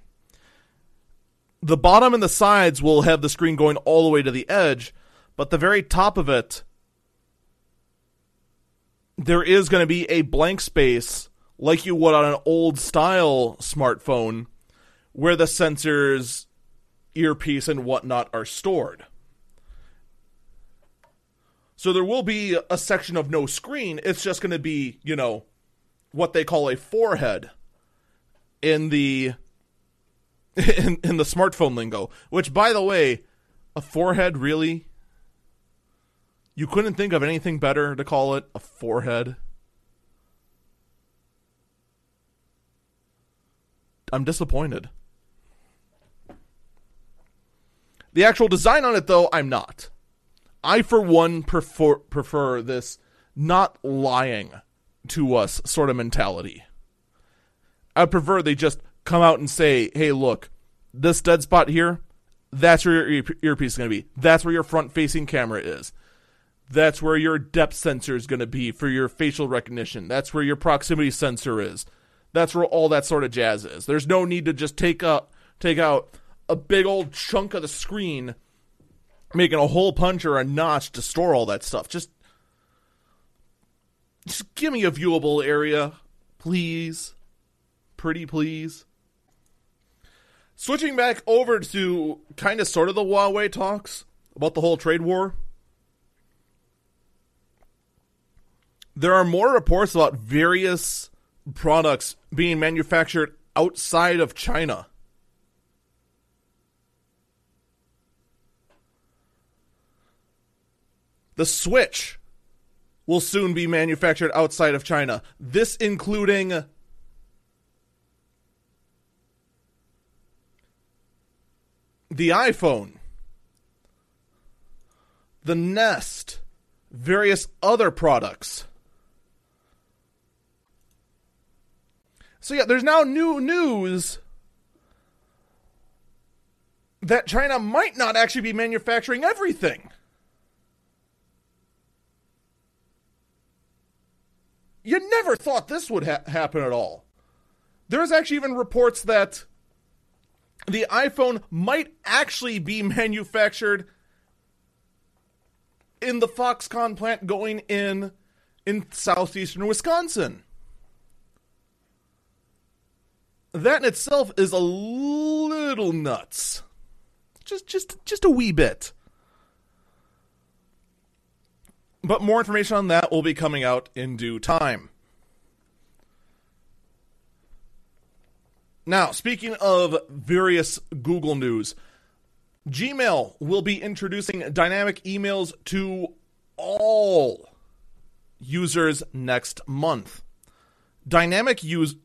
The bottom and the sides will have the screen going all the way to the edge, but the very top of it, there is going to be a blank space like you would on an old style smartphone where the sensors, earpiece, and whatnot are stored. So there will be a section of no screen. It's just going to be, you know, what they call a forehead in the <laughs> in, in the smartphone lingo. Which, by the way, a forehead really. You couldn't think of anything better to call it a forehead. I'm disappointed. The actual design on it, though, I'm not. I, for one, prefer prefer this not lying to us sort of mentality. I prefer they just come out and say, "Hey, look, this dead spot here, That's where your earpiece is going to be. That's where your front facing camera is. That's where your depth sensor is going to be for your facial recognition. That's where your proximity sensor is. That's where all that sort of jazz is. There's no need to just take up take out a big old chunk of the screen, making a hole punch or a notch to store all that stuff. Just just give me a viewable area, please. Pretty please. Switching back over to kind of sort of the Huawei talks about the whole trade war. There are more reports about various products being manufactured outside of China. The Switch will soon be manufactured outside of China. This including the iPhone, the Nest, various other products. So yeah, there's now new news that China might not actually be manufacturing everything. You never thought this would ha- happen at all. There's actually even reports that the iPhone might actually be manufactured in the Foxconn plant going in in southeastern Wisconsin. That in itself is a little nuts. Just just just a wee bit. But more information on that will be coming out in due time. Now, speaking of various Google news, Gmail will be introducing dynamic emails to all users next month. Dynamic use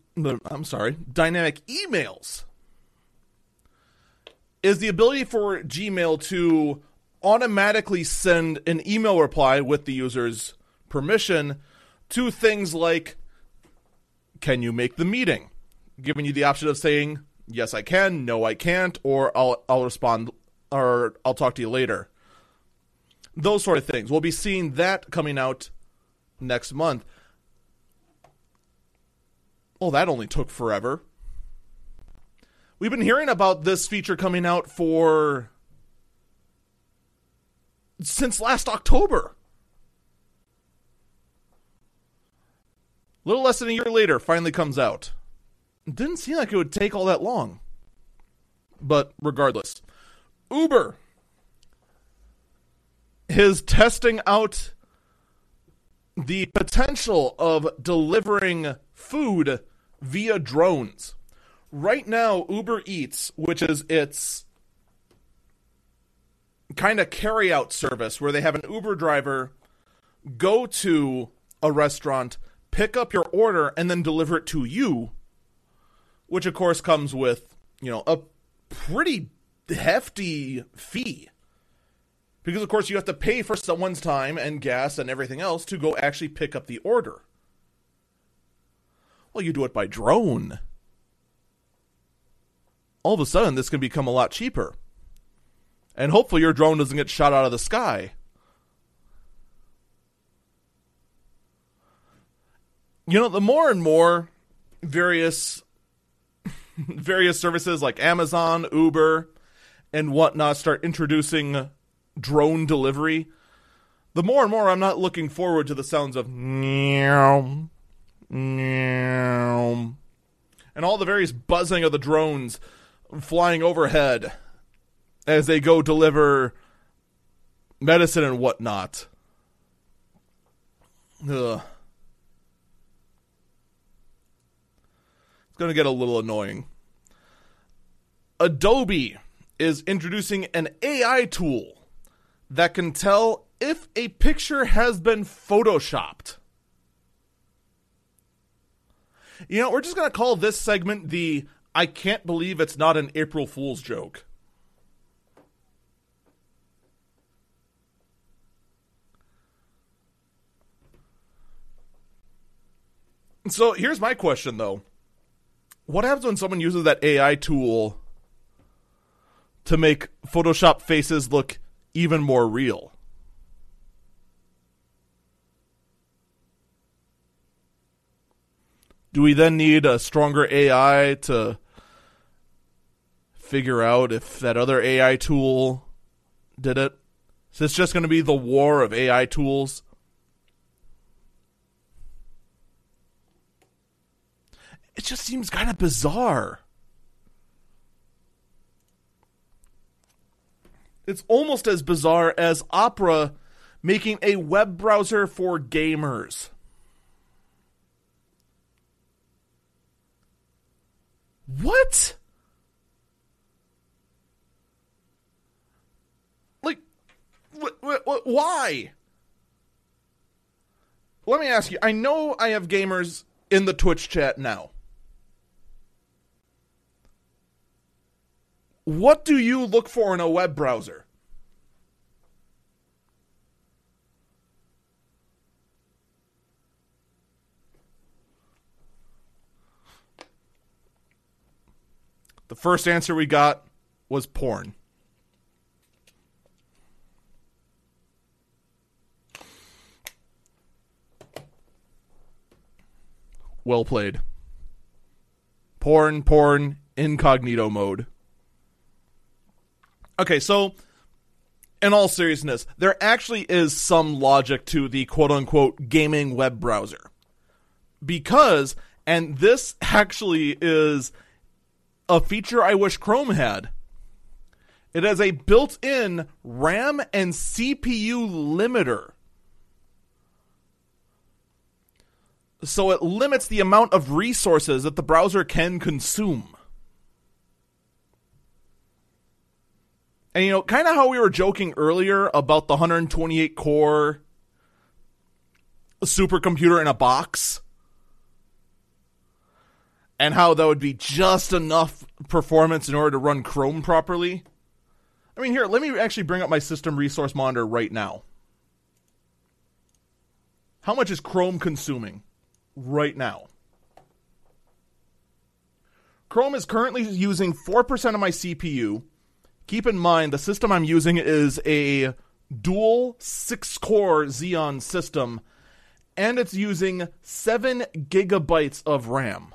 I'm sorry, dynamic emails is the ability for Gmail to automatically send an email reply with the user's permission to things like can you make the meeting? Giving you the option of saying yes I can no I can't or I'll I'll respond or I'll talk to you later. Those sort of things. We'll be seeing that coming out next month. Oh that only took forever. We've been hearing about this feature coming out for since last October. Little less than a year later, finally comes out. It didn't seem like it would take all that long. But regardless, Uber is testing out the potential of delivering food via drones. Right now, Uber Eats, which is its kind of carry out service where they have an Uber driver go to a restaurant, pick up your order, and then deliver it to you, which of course comes with, you know, a pretty hefty fee. Because of course you have to pay for someone's time and gas and everything else to go actually pick up the order. Well, you do it by drone. All of a sudden, this can become a lot cheaper and hopefully your drone doesn't get shot out of the sky. You know, the more and more various <laughs> various services like Amazon, Uber, and whatnot start introducing drone delivery, the more and more I'm not looking forward to the sounds of meow, meow, and all the various buzzing of the drones flying overhead as they go deliver medicine and whatnot. Ugh. It's going to get a little annoying. Adobe is introducing an AI tool that can tell if a picture has been photoshopped. You know, we're just going to call this segment the I can't believe it's not an April Fool's joke. So here's my question though. What happens when someone uses that AI tool to make Photoshop faces look even more real. Do we then need a stronger AI to figure out if that other AI tool did it? So it? Is this just going to be the war of AI tools? It just seems kind of bizarre. It's almost as bizarre as Opera making a web browser for gamers. What? Like, wh- wh- why? Let me ask you. I know I have gamers in the Twitch chat now. What do you look for in a web browser? The first answer we got was porn. Well played. Porn, porn, incognito mode. Okay, so in all seriousness, there actually is some logic to the quote unquote gaming web browser. Because, and this <laughs> actually is a feature I wish Chrome had. It has a built in RAM and CPU limiter. So it limits the amount of resources that the browser can consume. And you know, kind of how we were joking earlier about the 128 core supercomputer in a box and how that would be just enough performance in order to run Chrome properly. I mean, here, let me actually bring up my system resource monitor right now. How much is Chrome consuming right now? Chrome is currently using 4% of my CPU keep in mind the system I'm using is a dual six core Xeon system, and it's using seven gigabytes of RAM.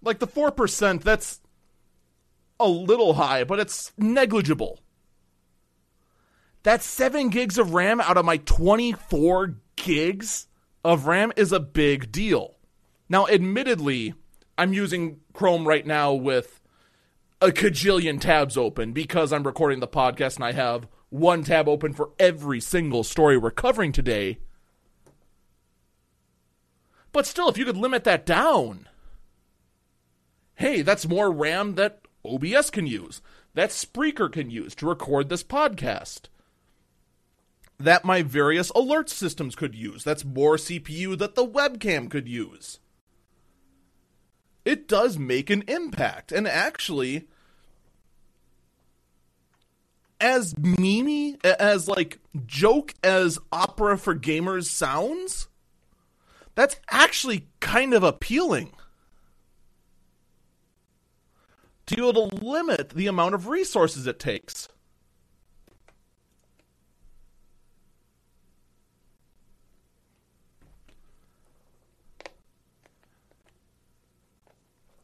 Like the 4%, that's a little high, but it's negligible. That 7 gigs of RAM out of my 24 gigs of RAM is a big deal. Now, admittedly, I'm using Chrome right now with a cajillion tabs open because I'm recording the podcast and I have one tab open for every single story we're covering today. But still, if you could limit that down, hey, that's more RAM that OBS can use, that Spreaker can use to record this podcast, that my various alert systems could use. That's more CPU that the webcam could use it does make an impact. And actually, as memey, as like joke as opera for gamers sounds, that's actually kind of appealing. To be able to limit the amount of resources it takes.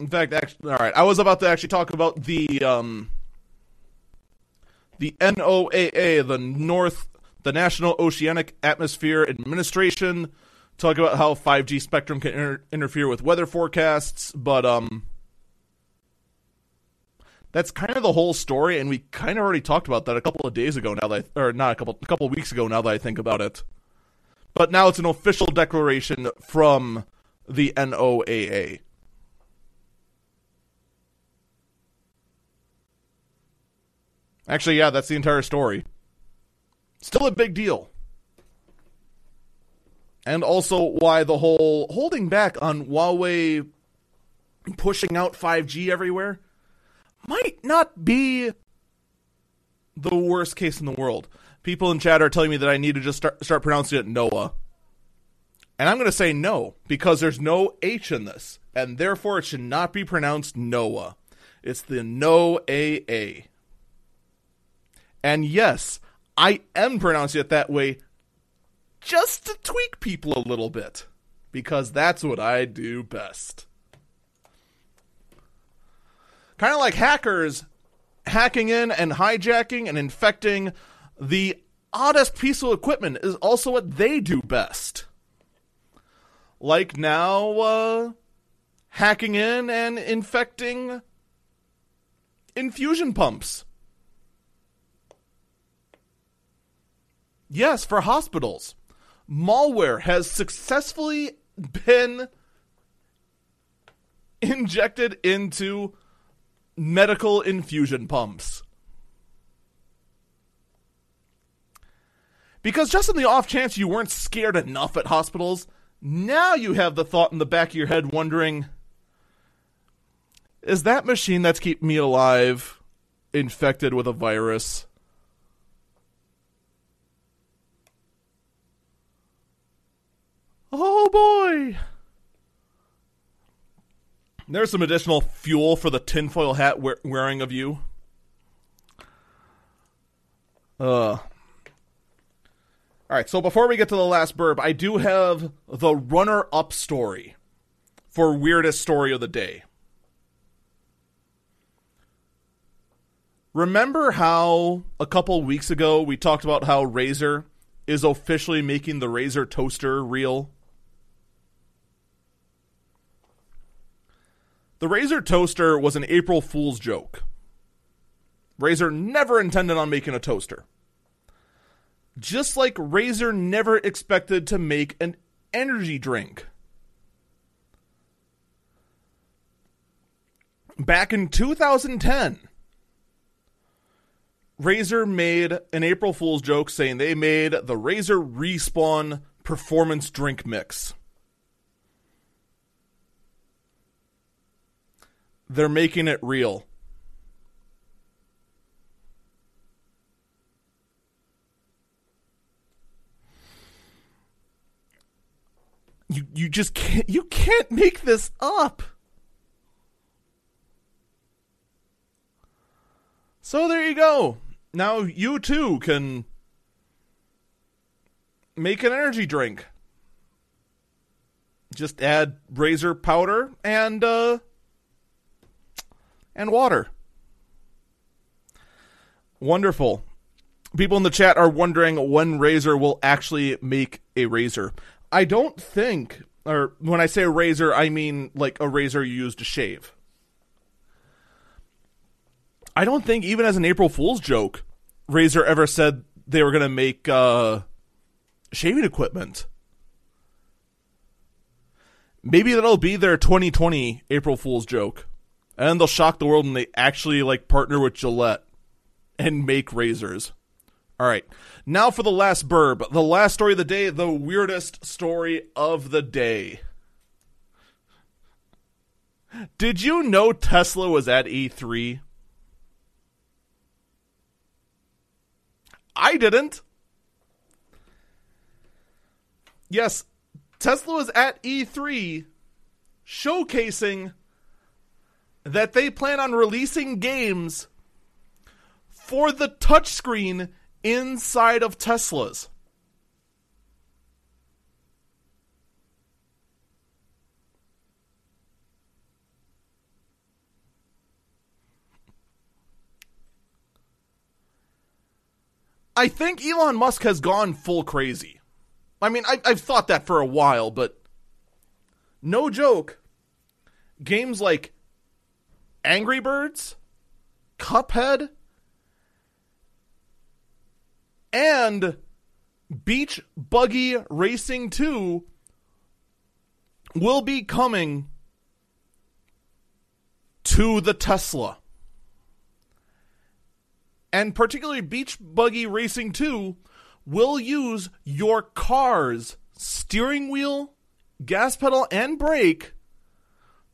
In fact, actually, all right. I was about to actually talk about the um, the NOAA, the North, the National Oceanic Atmosphere Administration, talk about how 5G spectrum can inter- interfere with weather forecasts, but um, that's kind of the whole story, and we kind of already talked about that a couple of days ago. Now that, I, or not a couple, a couple of weeks ago. Now that I think about it, but now it's an official declaration from the NOAA. Actually, yeah, that's the entire story. Still a big deal. And also why the whole holding back on Huawei pushing out 5G everywhere might not be the worst case in the world. People in chat are telling me that I need to just start, start pronouncing it Noah. And I'm going to say no because there's no H in this, and therefore it should not be pronounced Noah. It's the No AA. And yes, I am pronouncing it that way just to tweak people a little bit because that's what I do best. Kind of like hackers hacking in and hijacking and infecting the oddest piece of equipment is also what they do best. Like now, uh, hacking in and infecting infusion pumps. Yes, for hospitals. Malware has successfully been injected into medical infusion pumps. Because just in the off chance you weren't scared enough at hospitals, now you have the thought in the back of your head wondering is that machine that's keeping me alive infected with a virus? Oh boy! There's some additional fuel for the tinfoil hat wearing of you. Uh. Alright, so before we get to the last burb, I do have the runner up story for weirdest story of the day. Remember how a couple weeks ago we talked about how Razer is officially making the Razer toaster real? The Razer toaster was an April Fool's joke. Razer never intended on making a toaster. Just like Razer never expected to make an energy drink. Back in 2010, Razer made an April Fool's joke saying they made the Razer Respawn performance drink mix. They're making it real. You you just can't you can't make this up. So there you go now you too can make an energy drink. Just add razor powder and uh, and water. Wonderful. People in the chat are wondering when Razer will actually make a razor. I don't think, or when I say a razor, I mean like a razor you use to shave. I don't think even as an April Fool's joke, Razer ever said they were going to make uh, shaving equipment. Maybe that'll be their 2020 April Fool's joke, and they'll shock the world and they actually like partner with Gillette and make razors. All right, now for the last burb, the last story of the day, the weirdest story of the day. Did you know Tesla was at E3? I didn't. Yes, Tesla was at E3 showcasing that they plan on releasing games for the touchscreen inside of Teslas. I think Elon Musk has gone full crazy. I mean, I, I've thought that for a while, but no joke. Games like Angry Birds, Cuphead, and Beach Buggy Racing 2 will be coming to the Tesla and particularly Beach Buggy Racing 2 will use your car's steering wheel, gas pedal, and brake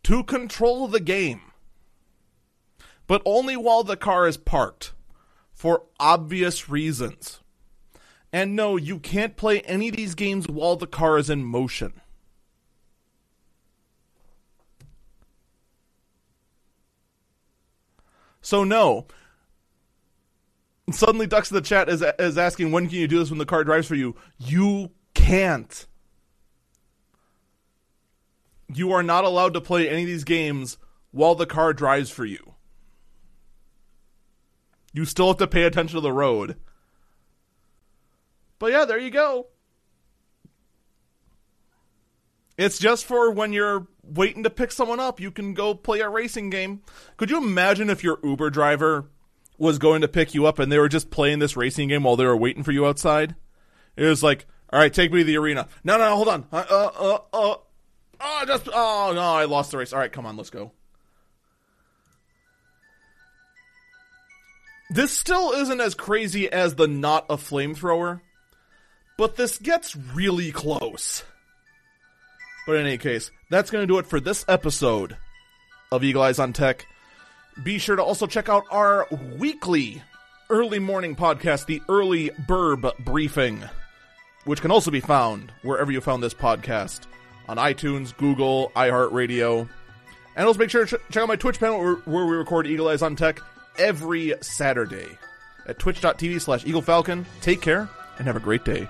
to control the game. But only while the car is parked, for obvious reasons. And no, you can't play any of these games while the car is in motion. So no. Suddenly, Ducks in the chat is is asking, when can you do this when the car drives for you? You can't. You are not allowed to play any of these games while the car drives for you. You still have to pay attention to the road. But yeah, there you go. It's just for when you're waiting to pick someone up, you can go play a racing game. Could you imagine if your Uber driver was going to pick you up and they were just playing this racing game while they were waiting for you outside? It was like, all right, take me to the arena. No, no, hold on. Uh, uh, uh, uh, oh, just, oh, no, I lost the race. All right, come on, let's go. This still isn't as crazy as the not a flamethrower, but this gets really close. But in any case, that's going to do it for this episode of Eagle Eyes on Tech. Be sure to also check out our weekly early morning podcast, the Early Burb Briefing, which can also be found wherever you found this podcast on iTunes, Google, iHeartRadio. And also make sure to check out my Twitch panel where, where we record Eagle Eyes on Tech every Saturday at twitch.tv slash Eagle Falcon. Take care and have a great day.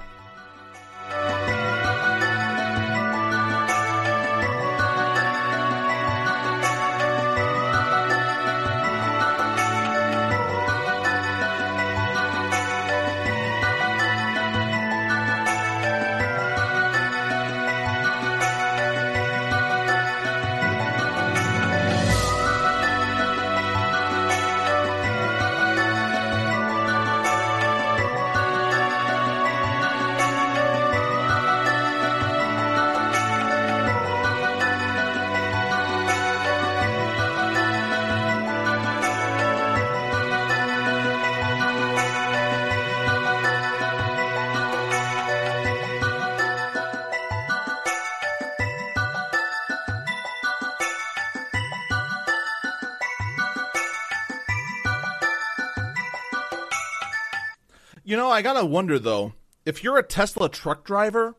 I gotta wonder though, if you're a Tesla truck driver,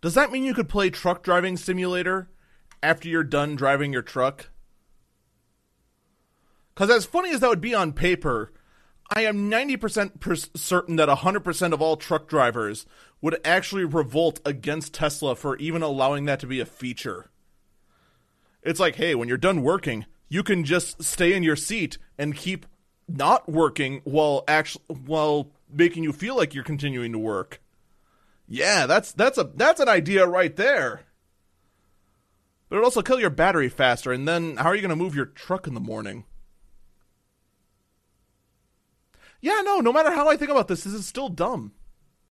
does that mean you could play Truck Driving Simulator after you're done driving your truck? Because as funny as that would be on paper, I am 90% per- certain that 100% of all truck drivers would actually revolt against Tesla for even allowing that to be a feature. It's like, hey, when you're done working, you can just stay in your seat and keep not working while actually while making you feel like you're continuing to work. Yeah, that's that's a that's an idea right there. But it'll also kill your battery faster, and then how are you going to move your truck in the morning? Yeah, no, no matter how I think about this, this is still dumb.